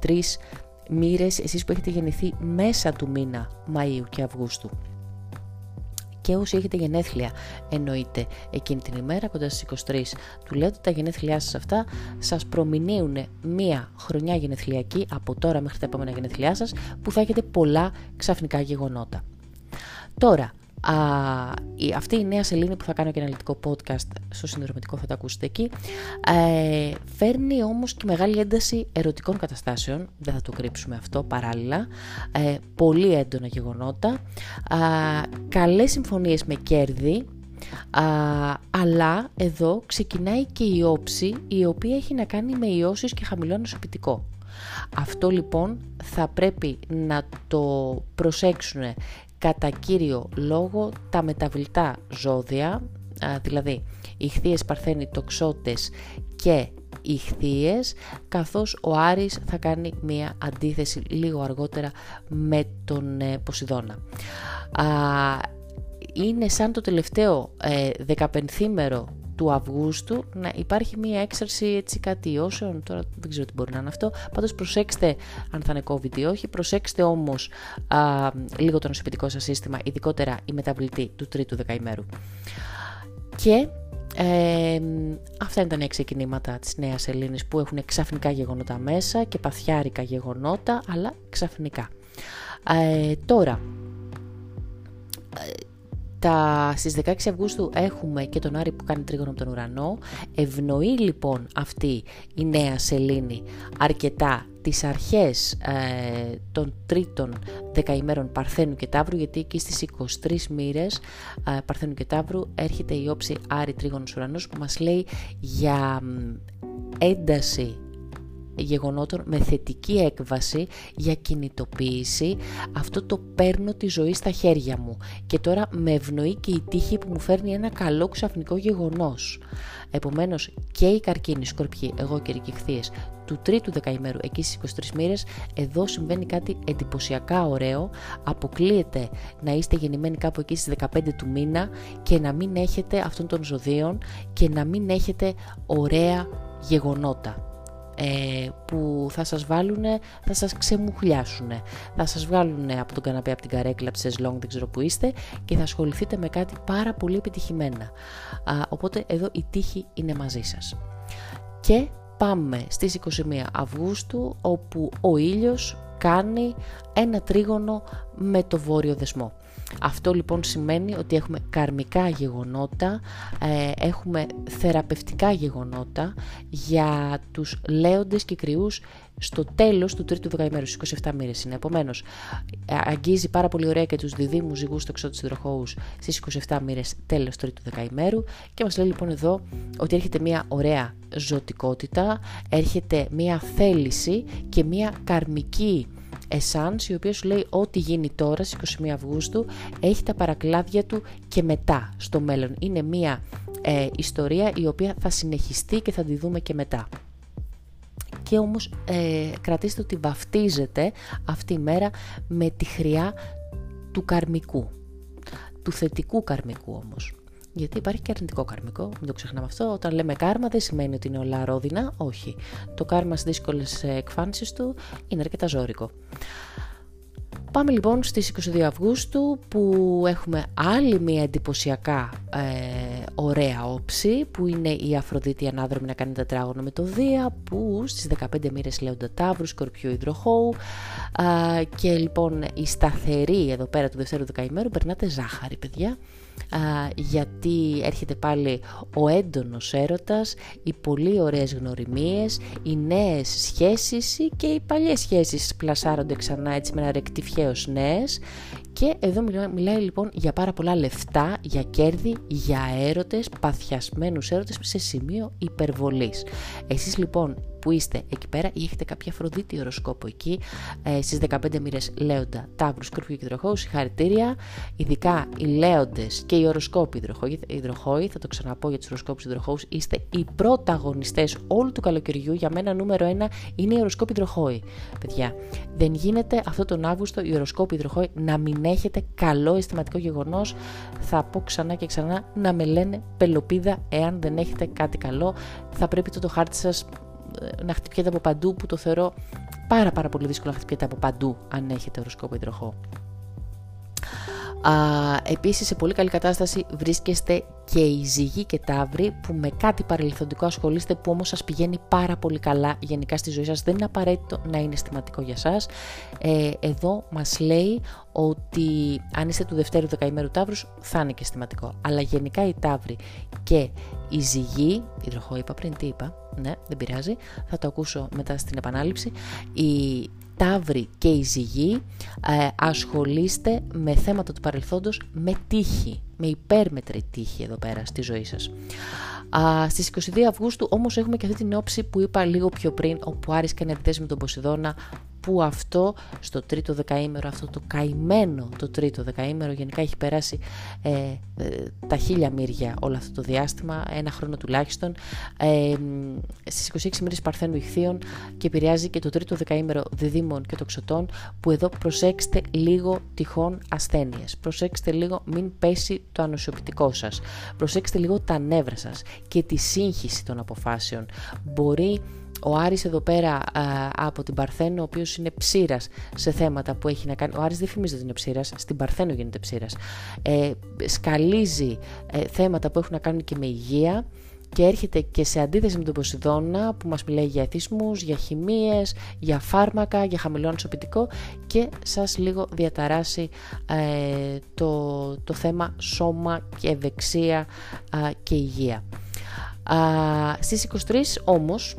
23 μοίρες, εσείς που έχετε γεννηθεί μέσα του μήνα Μαΐου και Αυγούστου και όσοι έχετε γενέθλια εννοείται εκείνη την ημέρα κοντά στις 23 του λέτε τα γενέθλιά σας αυτά σας προμηνύουν μία χρονιά γενεθλιακή από τώρα μέχρι τα επόμενα γενέθλιά σας που θα έχετε πολλά ξαφνικά γεγονότα. Τώρα, Α, η, αυτή η νέα σελήνη που θα κάνω και αναλυτικό podcast στο συνδρομητικό θα το ακούσετε εκεί ε, φέρνει όμως και μεγάλη ένταση ερωτικών καταστάσεων. Δεν θα το κρύψουμε αυτό παράλληλα. Ε, πολύ έντονα γεγονότα. Α, καλές συμφωνίες με κέρδη. Α, αλλά εδώ ξεκινάει και η όψη η οποία έχει να κάνει με ιώσεις και χαμηλό νοσοποιητικό. Αυτό λοιπόν θα πρέπει να το προσέξουν κατά κύριο λόγο τα μεταβλητά ζώδια, δηλαδή ηχθείες, παρθένοι, τοξότες και ηχθείες, καθώς ο Άρης θα κάνει μία αντίθεση λίγο αργότερα με τον ε, Ποσειδώνα. Είναι σαν το τελευταίο ε, μέρο του Αυγούστου να υπάρχει μία έξαρση έτσι κάτι όσεων, τώρα δεν ξέρω τι μπορεί να είναι αυτό, πάντως προσέξτε αν θα είναι COVID ή όχι, προσέξτε όμως α, λίγο το νοσοποιητικό σας σύστημα, ειδικότερα η μεταβλητή του τρίτου δεκαημέρου. Και ε, αυτά είναι τα νέα ξεκινήματα της Νέας Ελλήνης που έχουν ξαφνικά γεγονότα μέσα και παθιάρικα γεγονότα, αλλά ξαφνικά. Ε, τώρα, τα, στις 16 Αυγούστου έχουμε και τον Άρη που κάνει τρίγωνο από τον ουρανό. Ευνοεί λοιπόν αυτή η νέα σελήνη αρκετά τις αρχές ε, των τρίτων δεκαημέρων Παρθένου και Ταύρου γιατί εκεί στις 23 μοίρες ε, Παρθένου και Ταύρου έρχεται η όψη Άρη Τρίγωνος Ουρανός που μας λέει για ένταση γεγονότων με θετική έκβαση για κινητοποίηση. Αυτό το παίρνω τη ζωή στα χέρια μου. Και τώρα με ευνοεί και η τύχη που μου φέρνει ένα καλό ξαφνικό γεγονός. Επομένως και οι καρκίνοι, σκορπιοί, εγώ και οι του τρίτου δεκαημέρου εκεί στις 23 μοίρες εδώ συμβαίνει κάτι εντυπωσιακά ωραίο. Αποκλείεται να είστε γεννημένοι κάπου εκεί στις 15 του μήνα και να μην έχετε αυτών των ζωδίων και να μην έχετε ωραία γεγονότα ε, που θα σας βάλουν, θα σας ξεμουχλιάσουν. Θα σας βγάλουν από τον καναπέ, από την καρέκλα, από τη σεσλόγγ, δεν ξέρω που είστε και θα ασχοληθείτε με κάτι πάρα πολύ επιτυχημένα. Α, οπότε εδώ η τύχη είναι μαζί σας. Και πάμε στις 21 Αυγούστου όπου ο ήλιος κάνει ένα τρίγωνο με το βόρειο δεσμό. Αυτό λοιπόν σημαίνει ότι έχουμε καρμικά γεγονότα, ε, έχουμε θεραπευτικά γεγονότα για τους λέοντες και κρυούς στο τέλος του τρίτου δεκαημέρου, στις 27 μοίρες είναι. Επομένως, αγγίζει πάρα πολύ ωραία και τους διδήμους ζυγούς στο εξώτης υδροχώους στις 27 μοίρες τέλος τρίτου δεκαημέρου και μας λέει λοιπόν εδώ ότι έρχεται μια ωραία ζωτικότητα, έρχεται μια θέληση και μια καρμική Essence, η οποία σου λέει ό,τι γίνει τώρα στις 21 Αυγούστου έχει τα παρακλάδια του και μετά στο μέλλον. Είναι μια ε, ιστορία η οποία θα συνεχιστεί και θα τη δούμε και μετά. Και όμως ε, κρατήστε ότι βαφτίζεται αυτή η μέρα με τη χρειά του καρμικού. Του θετικού καρμικού όμως. Γιατί υπάρχει και αρνητικό καρμικό, μην το ξεχνάμε αυτό. Όταν λέμε κάρμα δεν σημαίνει ότι είναι όλα ρόδινα, όχι. Το κάρμα στις δύσκολες εκφάνσεις του είναι αρκετά ζώρικο. Πάμε λοιπόν στις 22 Αυγούστου που έχουμε άλλη μια εντυπωσιακά ε, ωραία όψη που είναι η Αφροδίτη ανάδρομη να κάνει τετράγωνο με το Δία που στις 15 μοίρες λέοντα Ταύρου, Σκορπιού, Ιδροχώου ε, και λοιπόν η σταθερή εδώ πέρα του δευτέρου δεκαημέρου περνάτε ζάχαρη παιδιά γιατί έρχεται πάλι ο έντονος έρωτας, οι πολύ ωραίες γνωριμίες, οι νέες σχέσεις και οι παλιές σχέσεις πλασάρονται ξανά έτσι με ένα ρεκτιφιέως νέες και εδώ μιλάει λοιπόν για πάρα πολλά λεφτά, για κέρδη, για έρωτες, παθιασμένους έρωτες σε σημείο υπερβολής. Εσείς λοιπόν που είστε εκεί πέρα ή έχετε κάποια Αφροδίτη οροσκόπο εκεί ε, στις 15 μοίρες Λέοντα, Ταύρου, Σκορπιού και Υδροχώου, συγχαρητήρια. Ειδικά οι Λέοντες και οι οροσκόποι Υδροχώοι, θα το ξαναπώ για τους οροσκόπους Υδροχώους, είστε οι πρωταγωνιστές όλου του καλοκαιριού. Για μένα νούμερο ένα είναι οι οροσκόποι Υδροχώοι. Παιδιά, δεν γίνεται αυτό τον Αύγουστο οι οροσκόποι Υδροχώοι να μην έχετε καλό αισθηματικό γεγονός. Θα πω ξανά και ξανά να με λένε πελοπίδα εάν δεν έχετε κάτι καλό. Θα πρέπει το, το χάρτη σας να χτυπιέται από παντού που το θεωρώ πάρα πάρα πολύ δύσκολο να χτυπιέται από παντού αν έχετε οροσκόπο υδροχό. Α, επίσης σε πολύ καλή κατάσταση βρίσκεστε και οι ζυγοί και ταύροι που με κάτι παρελθοντικό ασχολείστε που όμως σας πηγαίνει πάρα πολύ καλά γενικά στη ζωή σας. Δεν είναι απαραίτητο να είναι αισθηματικό για σας. Ε, εδώ μας λέει ότι αν είστε του δευτέρου δεκαημέρου ταύρους θα είναι και αισθηματικό. Αλλά γενικά οι ταύροι και οι ζυγοί, υδροχό είπα πριν τι είπα ναι δεν πειράζει θα το ακούσω μετά στην επανάληψη οι ταύροι και οι ζυγοί ε, ασχολείστε με θέματα του παρελθόντος με τύχη, με υπέρμετρη τύχη εδώ πέρα στη ζωή σας. Α, στις 22 Αυγούστου όμως έχουμε και αυτή την όψη που είπα λίγο πιο πριν όπου Άρης και με τον Ποσειδώνα που αυτό στο τρίτο δεκαήμερο, αυτό το καημένο το τρίτο δεκαήμερο, γενικά έχει περάσει ε, ε, τα χίλια μύρια όλο αυτό το διάστημα, ένα χρόνο τουλάχιστον, ε, στις 26 μύρες Παρθένου Ιχθείων και επηρεάζει και το τρίτο δεκαήμερο Διδήμων και Τοξωτών, που εδώ προσέξτε λίγο τυχόν ασθένειες, προσέξτε λίγο μην πέσει το ανοσιοποιητικό σας, προσέξτε λίγο τα νεύρα σας και τη σύγχυση των αποφάσεων. Μπορεί ο Άρης εδώ πέρα από την Παρθένο, ο οποίος είναι ψήρας σε θέματα που έχει να κάνει. Ο Άρης δεν φημίζεται ότι είναι ψήρας, στην Παρθένο γίνεται ψήρας. Ε, σκαλίζει ε, θέματα που έχουν να κάνουν και με υγεία και έρχεται και σε αντίθεση με τον Ποσειδώνα που μας μιλάει για εθισμούς, για χημίες, για φάρμακα, για χαμηλό ανισοποιητικό και σας λίγο διαταράσει ε, το, το θέμα σώμα και ευεξία και υγεία. Α, στις 23 όμως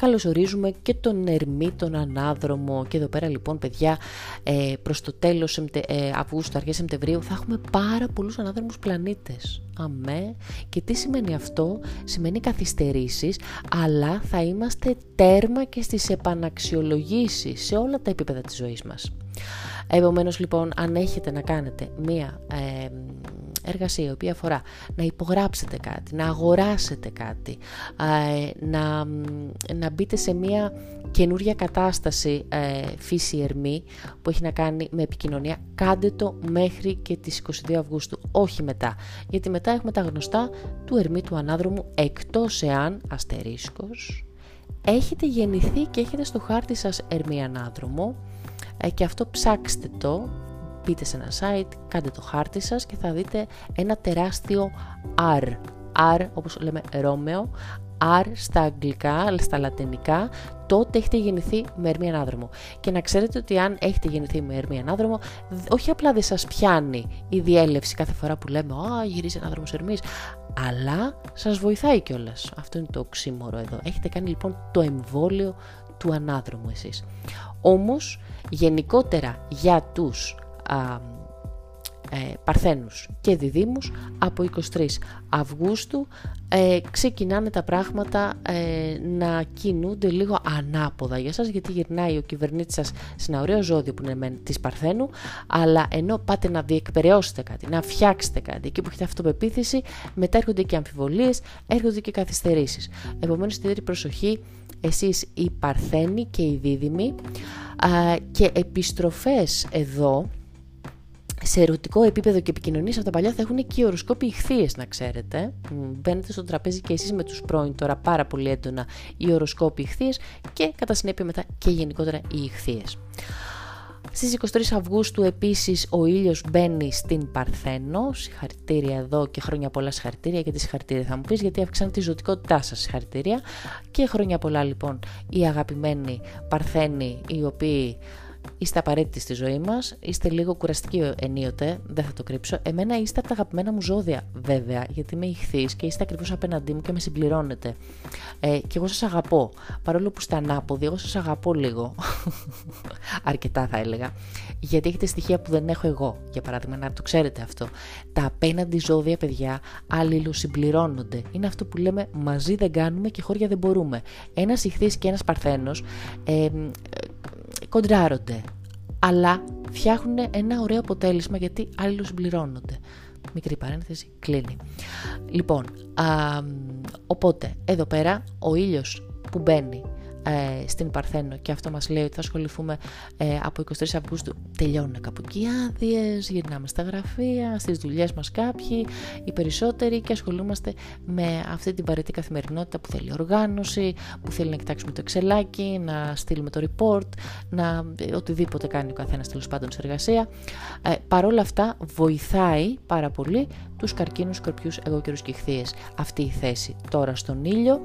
καλωσορίζουμε και τον Ερμή, τον Ανάδρομο και εδώ πέρα λοιπόν παιδιά ε, προς το τέλος ε, Αυγούστου, αρχές Σεπτεμβρίου θα έχουμε πάρα πολλούς ανάδρομους πλανήτες. Αμέ. Και τι σημαίνει αυτό, σημαίνει καθυστερήσεις, αλλά θα είμαστε τέρμα και στις επαναξιολογήσεις σε όλα τα επίπεδα της ζωής μας. Επομένως λοιπόν αν έχετε να κάνετε μία ε, εργασία η οποία αφορά να υπογράψετε κάτι, να αγοράσετε κάτι, ε, να, να μπείτε σε μία καινούρια κατάσταση ε, φύση ερμή που έχει να κάνει με επικοινωνία, κάντε το μέχρι και τις 22 Αυγούστου, όχι μετά. Γιατί μετά έχουμε τα γνωστά του ερμή του ανάδρομου εκτός εάν αστερίσκος έχετε γεννηθεί και έχετε στο χάρτη σας ερμή ανάδρομο ε, και αυτό ψάξτε το μπείτε σε ένα site, κάντε το χάρτη σας και θα δείτε ένα τεράστιο R. R όπως λέμε Ρώμεο, R στα αγγλικά, στα λατινικά, τότε έχετε γεννηθεί με ερμή ανάδρομο. Και να ξέρετε ότι αν έχετε γεννηθεί με ερμή ανάδρομο, όχι απλά δεν σας πιάνει η διέλευση κάθε φορά που λέμε «Α, γυρίζει ανάδρομος ερμής», αλλά σας βοηθάει κιόλας. Αυτό είναι το οξύμορο εδώ. Έχετε κάνει λοιπόν το εμβόλιο του ανάδρομου εσείς. Όμως, γενικότερα για τους α, ε, Παρθένους και Διδήμους από 23 Αυγούστου ε, ξεκινάνε τα πράγματα ε, να κινούνται λίγο ανάποδα για σας γιατί γυρνάει ο κυβερνήτης σας σε ένα ωραίο ζώδιο που είναι με, της Παρθένου αλλά ενώ πάτε να διεκπαιρεώσετε κάτι, να φτιάξετε κάτι εκεί που έχετε αυτοπεποίθηση μετά έρχονται και αμφιβολίες, έρχονται και καθυστερήσεις. Επομένως ιδιαίτερη προσοχή εσείς οι Παρθένοι και οι Δίδυμοι και επιστροφές εδώ σε ερωτικό επίπεδο και επικοινωνία από τα παλιά θα έχουν και οι οροσκόποι ηχθείες, να ξέρετε. Μπαίνετε στο τραπέζι και εσείς με τους πρώην τώρα πάρα πολύ έντονα οι οροσκόποι ηχθείες και κατά συνέπεια μετά και γενικότερα οι ηχθείες. Στις 23 Αυγούστου επίσης ο ήλιος μπαίνει στην Παρθένο, συγχαρητήρια εδώ και χρόνια πολλά συγχαρητήρια, γιατί συγχαρητήρια θα μου πεις, γιατί αυξάνει τη ζωτικότητά σας συγχαρητήρια και χρόνια πολλά λοιπόν οι αγαπημένοι Παρθένοι οι οποίοι είστε απαραίτητοι στη ζωή μας, είστε λίγο κουραστικοί ενίοτε, δεν θα το κρύψω. Εμένα είστε από τα αγαπημένα μου ζώδια, βέβαια, γιατί είμαι ηχθής και είστε ακριβώς απέναντί μου και με συμπληρώνετε. Ε, και εγώ σας αγαπώ. Παρόλο που είστε ανάποδοι, εγώ σας αγαπώ λίγο. [LAUGHS] Αρκετά θα έλεγα. Γιατί έχετε στοιχεία που δεν έχω εγώ, για παράδειγμα, να το ξέρετε αυτό. Τα απέναντι ζώδια, παιδιά, αλληλοσυμπληρώνονται. Είναι αυτό που λέμε μαζί δεν κάνουμε και χώρια δεν μπορούμε. Ένας ηχθής και ένας παρθένος ε, κοντράρονται, αλλά φτιάχνουν ένα ωραίο αποτέλεσμα γιατί άλλοι συμπληρώνονται. Μικρή παρένθεση, κλείνει. Λοιπόν, α, οπότε εδώ πέρα ο ήλιος που μπαίνει ε, στην Παρθένο και αυτό μας λέει ότι θα ασχοληθούμε ε, από 23 Αυγούστου τελειώνουν κάπου και άδειες, γυρνάμε στα γραφεία, στις δουλειές μας κάποιοι, οι περισσότεροι και ασχολούμαστε με αυτή την παρετή καθημερινότητα που θέλει οργάνωση, που θέλει να κοιτάξουμε το εξελάκι, να στείλουμε το report, να, οτιδήποτε κάνει ο καθένας τέλος πάντων σε εργασία. Ε, παρόλα αυτά βοηθάει πάρα πολύ τους καρκίνους, σκορπιούς, εγώκερους και ηχθείες αυτή η θέση τώρα στον ήλιο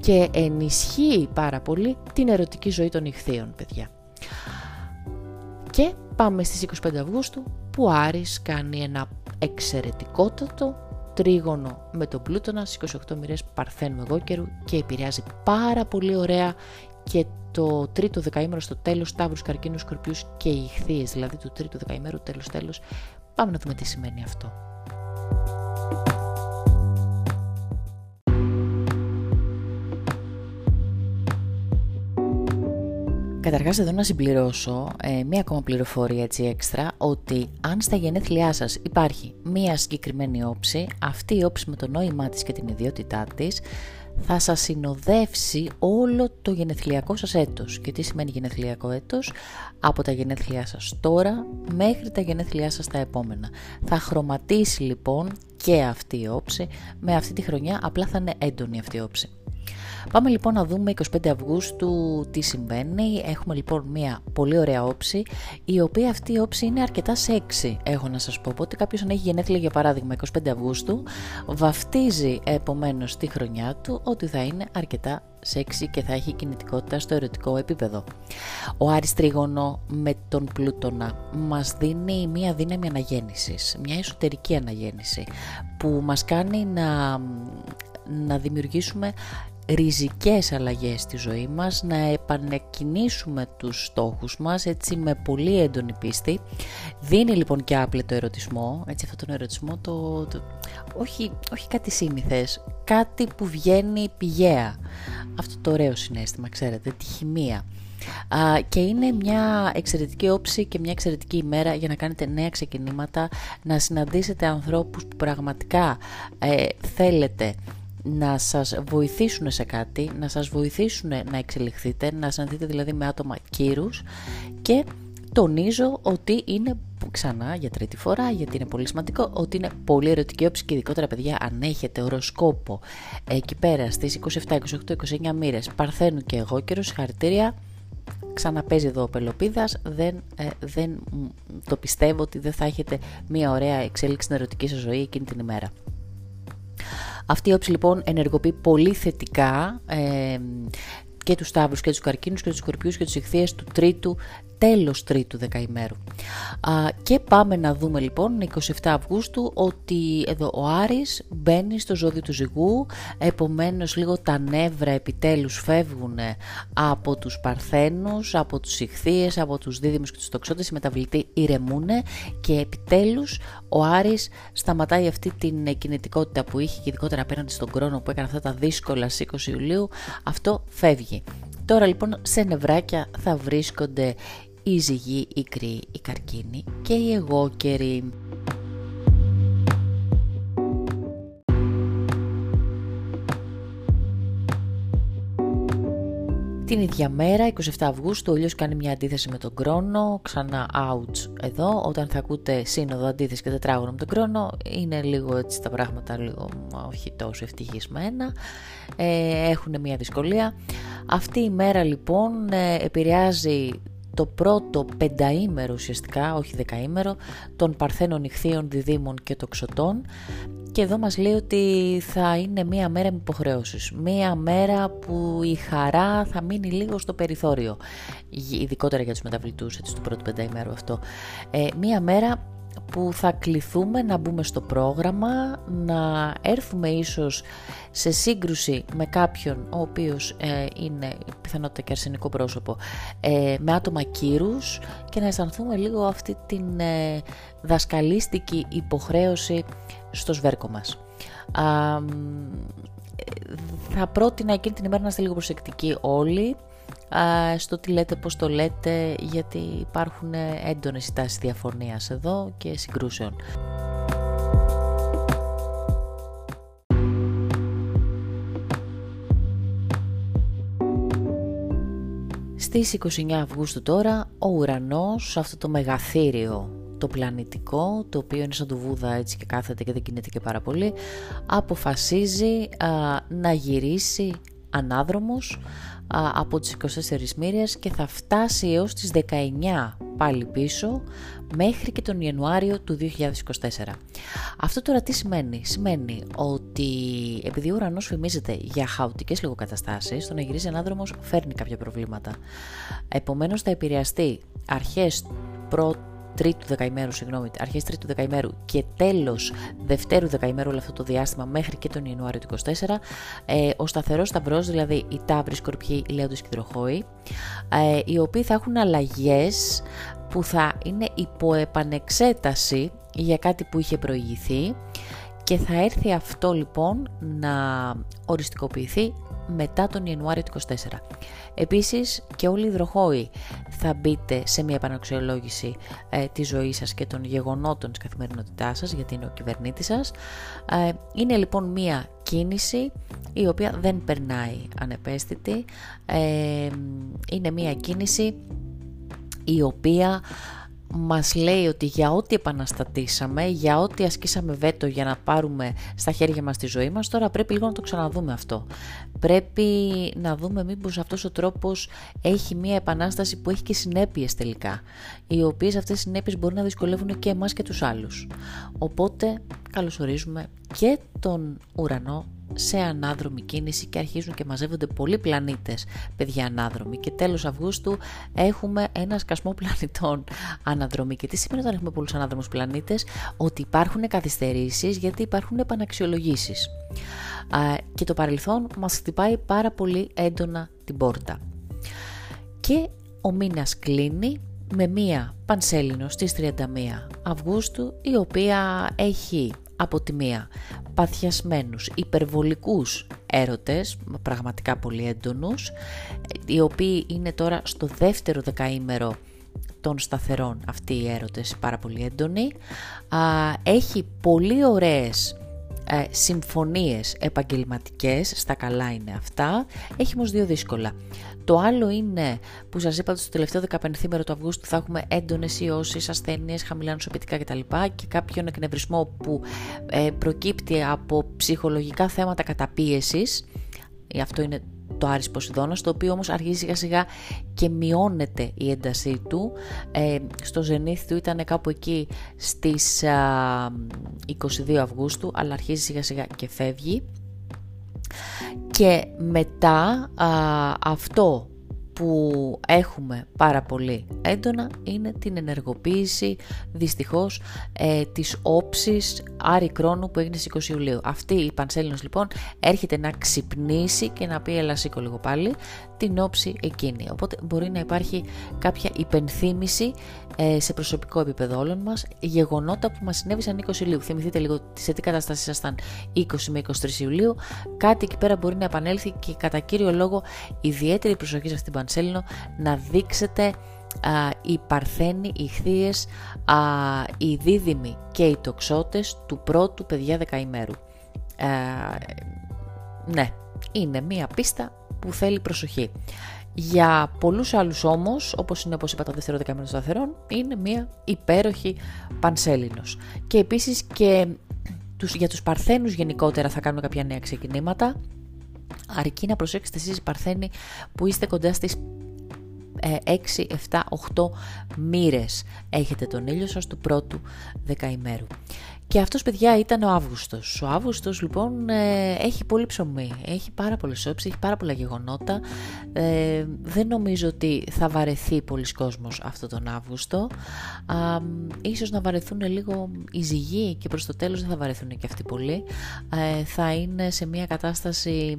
και ενισχύει πάρα πολύ την ερωτική ζωή των ηχθείων, παιδιά. Και πάμε στις 25 Αυγούστου που Άρης κάνει ένα εξαιρετικότατο τρίγωνο με τον Πλούτονα στις 28 μοιρές Παρθένου Εγώκερου και επηρεάζει πάρα πολύ ωραία και το τρίτο δεκαήμερο στο τέλος Σταύρους, Καρκίνους, Σκορπιούς και Ιχθείες, δηλαδή το τρίτο δεκαήμερο τέλος τέλος. Πάμε να δούμε τι σημαίνει αυτό. Καταρχάς εδώ να συμπληρώσω ε, μία ακόμα πληροφορία έτσι έξτρα ότι αν στα γενέθλιά σας υπάρχει μία συγκεκριμένη όψη, αυτή η όψη με το νόημά της και την ιδιότητά της θα σας συνοδεύσει όλο το γενεθλιακό σας έτος. Και τι σημαίνει γενεθλιακό έτος; Από τα γενέθλιά σας τώρα μέχρι τα γενέθλιά σας τα επόμενα. Θα χρωματίσει λοιπόν και αυτή η όψη, με αυτή τη χρονιά απλά θα είναι έντονη αυτή η όψη. Πάμε λοιπόν να δούμε 25 Αυγούστου τι συμβαίνει. Έχουμε λοιπόν μια πολύ ωραία όψη, η οποία αυτή η όψη είναι αρκετά σεξι, έχω να σας πω. Οπότε κάποιος αν έχει γενέθλια για παράδειγμα 25 Αυγούστου, βαφτίζει επομένως τη χρονιά του ότι θα είναι αρκετά σεξι και θα έχει κινητικότητα στο ερωτικό επίπεδο. Ο Άρης Τρίγωνο με τον Πλούτονα μας δίνει μια δύναμη αναγέννησης, μια εσωτερική αναγέννηση που μας κάνει να, να δημιουργήσουμε ριζικές αλλαγές στη ζωή μας, να επανεκκινήσουμε τους στόχους μας έτσι με πολύ έντονη πίστη. Δίνει λοιπόν και άπλετο ερωτισμό, έτσι αυτόν τον ερωτισμό, το, το, όχι, όχι κάτι σύνηθες, κάτι που βγαίνει πηγαία. Αυτό το ωραίο συνέστημα, ξέρετε, τη χημεία. Α, και είναι μια εξαιρετική όψη και μια εξαιρετική ημέρα για να κάνετε νέα ξεκινήματα, να συναντήσετε ανθρώπους που πραγματικά ε, θέλετε να σας βοηθήσουν σε κάτι, να σας βοηθήσουν να εξελιχθείτε, να συναντηθείτε δηλαδή με άτομα κύρους και τονίζω ότι είναι ξανά για τρίτη φορά γιατί είναι πολύ σημαντικό ότι είναι πολύ ερωτική όψη και ειδικότερα παιδιά αν έχετε οροσκόπο εκεί πέρα στις 27, 28, 29 μοίρες Παρθένου και εγώ καιρό συγχαρητήρια. Ξαναπέζει εδώ ο Πελοπίδας. Δεν, ε, δεν το πιστεύω ότι δεν θα έχετε μια ωραία εξέλιξη στην ερωτική σας ζωή εκείνη την ημέρα Αυτή η όψη λοιπόν ενεργοποιεί πολύ θετικά ε, και τους Σταύρους και τους Καρκίνους και τους Σκορπιούς και τους Ιχθείες του τρίτου τέλος τρίτου δεκαημέρου. Α, και πάμε να δούμε λοιπόν 27 Αυγούστου ότι εδώ ο Άρης μπαίνει στο ζώδιο του ζυγού, επομένως λίγο τα νεύρα επιτέλους φεύγουν από τους Παρθένους, από τους Ιχθείες, από τους Δίδυμους και τους Τοξότες, οι μεταβλητοί ηρεμούν και επιτέλους ο Άρης σταματάει αυτή την κινητικότητα που είχε και ειδικότερα απέναντι στον χρόνο που έκανε αυτά τα δύσκολα στις 20 Ιουλίου, αυτό φεύγει. Τώρα λοιπόν σε νευράκια θα βρίσκονται η ζυγή, η κρύη, η καρκίνη και η εγώκερη. Την ίδια μέρα, 27 Αυγούστου, ο ήλιος κάνει μια αντίθεση με τον κρόνο, ξανά out εδώ, όταν θα ακούτε σύνοδο αντίθεση και τετράγωνο με τον κρόνο, είναι λίγο έτσι τα πράγματα, λίγο όχι τόσο ευτυχισμένα, ε, έχουν μια δυσκολία. Αυτή η μέρα λοιπόν ε, επηρεάζει το πρώτο πενταήμερο ουσιαστικά, όχι δεκαήμερο, των παρθένων ηχθείων διδήμων και τοξωτών και εδώ μας λέει ότι θα είναι μία μέρα με υποχρεώσεις. Μία μέρα που η χαρά θα μείνει λίγο στο περιθώριο, ειδικότερα για τους μεταβλητούς έτσι, του πρώτου πενταήμερου αυτό. Ε, μία μέρα που θα κληθούμε να μπούμε στο πρόγραμμα, να έρθουμε ίσως σε σύγκρουση με κάποιον ο οποίος ε, είναι πιθανότητα και αρσενικό πρόσωπο, ε, με άτομα κύρους και να αισθανθούμε λίγο αυτή την ε, δασκαλίστικη υποχρέωση στο σβέρκο μας. Α, θα πρότεινα εκείνη την ημέρα να είστε λίγο προσεκτικοί όλοι, στο τι λέτε, πώς το λέτε, γιατί υπάρχουν έντονες τάσεις διαφωνίας εδώ και συγκρούσεων. Στις 29 Αυγούστου τώρα ο ουρανός, αυτό το μεγαθύριο το πλανητικό, το οποίο είναι σαν το βούδα έτσι και κάθεται και δεν κινείται και πάρα πολύ, αποφασίζει να γυρίσει ανάδρομος από τις 24 μοίρες και θα φτάσει έως τις 19 πάλι πίσω μέχρι και τον Ιανουάριο του 2024. Αυτό τώρα τι σημαίνει; Σημαίνει ότι επειδή ο ουρανός φημίζεται για χαοτικές λίγο καταστάσεις, το να γυρίζει ανάδρομος φέρνει κάποια προβλήματα. Επομένως θα επηρεαστεί αρχές πρώτου τρίτου δεκαημέρου, συγγνώμη, αρχές τρίτου δεκαημέρου και τέλος δευτέρου δεκαημέρου όλο αυτό το διάστημα μέχρι και τον Ιανουάριο του 24, ε, ο σταθερός σταυρός, δηλαδή οι τάβροι, σκορπιοί, λέοντες και δροχόοι, ε, οι οποίοι θα έχουν αλλαγές που θα είναι υπό επανεξέταση για κάτι που είχε προηγηθεί και θα έρθει αυτό λοιπόν να οριστικοποιηθεί μετά τον Ιανουάριο του 24. Επίσης και όλοι οι υδροχόοι θα μπείτε σε μια επαναξιολόγηση ε, της ζωής σας και των γεγονότων της καθημερινότητάς σας γιατί είναι ο κυβερνήτης σας. Ε, είναι λοιπόν μια κίνηση η οποία δεν περνάει ανεπαίσθητη. Ε, είναι μια κίνηση η οποία μας λέει ότι για ό,τι επαναστατήσαμε, για ό,τι ασκήσαμε βέτο για να πάρουμε στα χέρια μας τη ζωή μας, τώρα πρέπει λίγο να το ξαναδούμε αυτό. Πρέπει να δούμε μήπως αυτός ο τρόπος έχει μια επανάσταση που έχει και συνέπειες τελικά, οι οποίες αυτές οι συνέπειες μπορεί να δυσκολεύουν και εμάς και τους άλλους. Οπότε καλωσορίζουμε και τον ουρανό σε ανάδρομη κίνηση και αρχίζουν και μαζεύονται πολλοί πλανήτες, παιδιά ανάδρομοι. Και τέλος Αυγούστου έχουμε ένα σκασμό [LAUGHS] πλανητών αναδρομή. Και τι σημαίνει όταν έχουμε πολλούς ανάδρομους πλανήτες, ότι υπάρχουν καθυστερήσεις γιατί υπάρχουν επαναξιολογήσεις. Και το παρελθόν μας χτυπάει πάρα πολύ έντονα την πόρτα. Και ο μήνας κλείνει με μία πανσέλινο στις 31 Αυγούστου η οποία έχει από τη μία παθιασμένους, υπερβολικούς έρωτες, πραγματικά πολύ έντονους, οι οποίοι είναι τώρα στο δεύτερο δεκαήμερο των σταθερών αυτοί οι έρωτες πάρα πολύ έντονοι. Έχει πολύ ωραίες ε, συμφωνίες επαγγελματικές, στα καλά είναι αυτά, έχει όμως δύο δύσκολα. Το άλλο είναι που σας είπα ότι στο τελευταίο 15 μέρο του Αυγούστου θα έχουμε έντονες ιώσεις, ασθένειες, χαμηλά νοσοποιητικά κτλ. και κάποιον εκνευρισμό που ε, προκύπτει από ψυχολογικά θέματα καταπίεσης. Ε, αυτό είναι το Άρης Ποσειδώνας, το οποίο όμως αρχίζει σιγά σιγά και μειώνεται η έντασή του. Ε, στο ζενήθ του ήταν κάπου εκεί στις 22 Αυγούστου, αλλά αρχίζει σιγά σιγά και φεύγει και μετά αυτό που έχουμε πάρα πολύ έντονα είναι την ενεργοποίηση δυστυχώς ε, της όψης Άρη Κρόνου που έγινε στις 20 Ιουλίου. Αυτή η Πανσέλινος λοιπόν έρχεται να ξυπνήσει και να πει έλα σήκω λίγο πάλι την όψη εκείνη. Οπότε μπορεί να υπάρχει κάποια υπενθύμηση ε, σε προσωπικό επίπεδο όλων μας γεγονότα που μας συνέβησαν 20 Ιουλίου. Θυμηθείτε λίγο σε τι κατάσταση ήσασταν 20 με 23 Ιουλίου. Κάτι εκεί πέρα μπορεί να επανέλθει και κατά κύριο λόγο ιδιαίτερη προσοχή σε αυτήν την Πανσέλινο να δείξετε α, οι παρθένοι, οι χθείες, α, οι δίδυμοι και οι τοξότες του πρώτου παιδιά δεκαημέρου. Ε, ναι, είναι μία πίστα που θέλει προσοχή. Για πολλούς άλλους όμως, όπως είναι όπως είπα το δεύτερο δεκαήμερο των σταθερών, είναι μια υπέροχη πανσέλινος. Και επίσης και τους, για τους παρθένους γενικότερα θα κάνουμε κάποια νέα ξεκινήματα, αρκεί να προσέξετε εσείς οι παρθένοι που είστε κοντά στις 6, 7, 8 μοίρες έχετε τον ήλιο σας του πρώτου δεκαημέρου. Και αυτός παιδιά ήταν ο Αύγουστος. Ο Αύγουστος λοιπόν ε, έχει πολύ ψωμί, έχει πάρα πολλές όψεις, έχει πάρα πολλά γεγονότα. Ε, δεν νομίζω ότι θα βαρεθεί πολλοί κόσμος αυτό τον Αύγουστο. Α, ίσως να βαρεθούν λίγο οι ζυγοί και προς το τέλος δεν θα βαρεθούν και αυτοί πολύ. Ε, θα είναι σε μια κατάσταση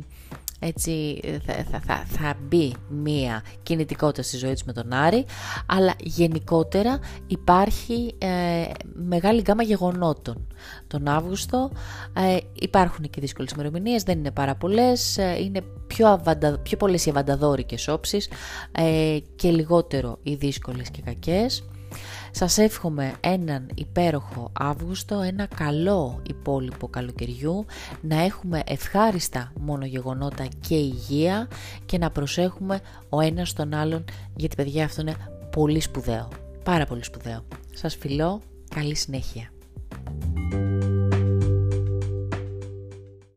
έτσι θα, θα, θα, μπει μία κινητικότητα στη ζωή της με τον Άρη αλλά γενικότερα υπάρχει ε, μεγάλη γκάμα γεγονότων. Τον Αύγουστο ε, υπάρχουν και δύσκολες ημερομηνίες, δεν είναι πάρα πολλές ε, είναι πιο, αβαντα, πιο πολλές οι αβανταδόρικες όψεις ε, και λιγότερο οι δύσκολες και κακές σας εύχομαι έναν υπέροχο Αύγουστο, ένα καλό υπόλοιπο καλοκαιριού, να έχουμε ευχάριστα μόνο γεγονότα και υγεία και να προσέχουμε ο ένας τον άλλον γιατί παιδιά αυτό είναι πολύ σπουδαίο, πάρα πολύ σπουδαίο. Σας φιλώ, καλή συνέχεια.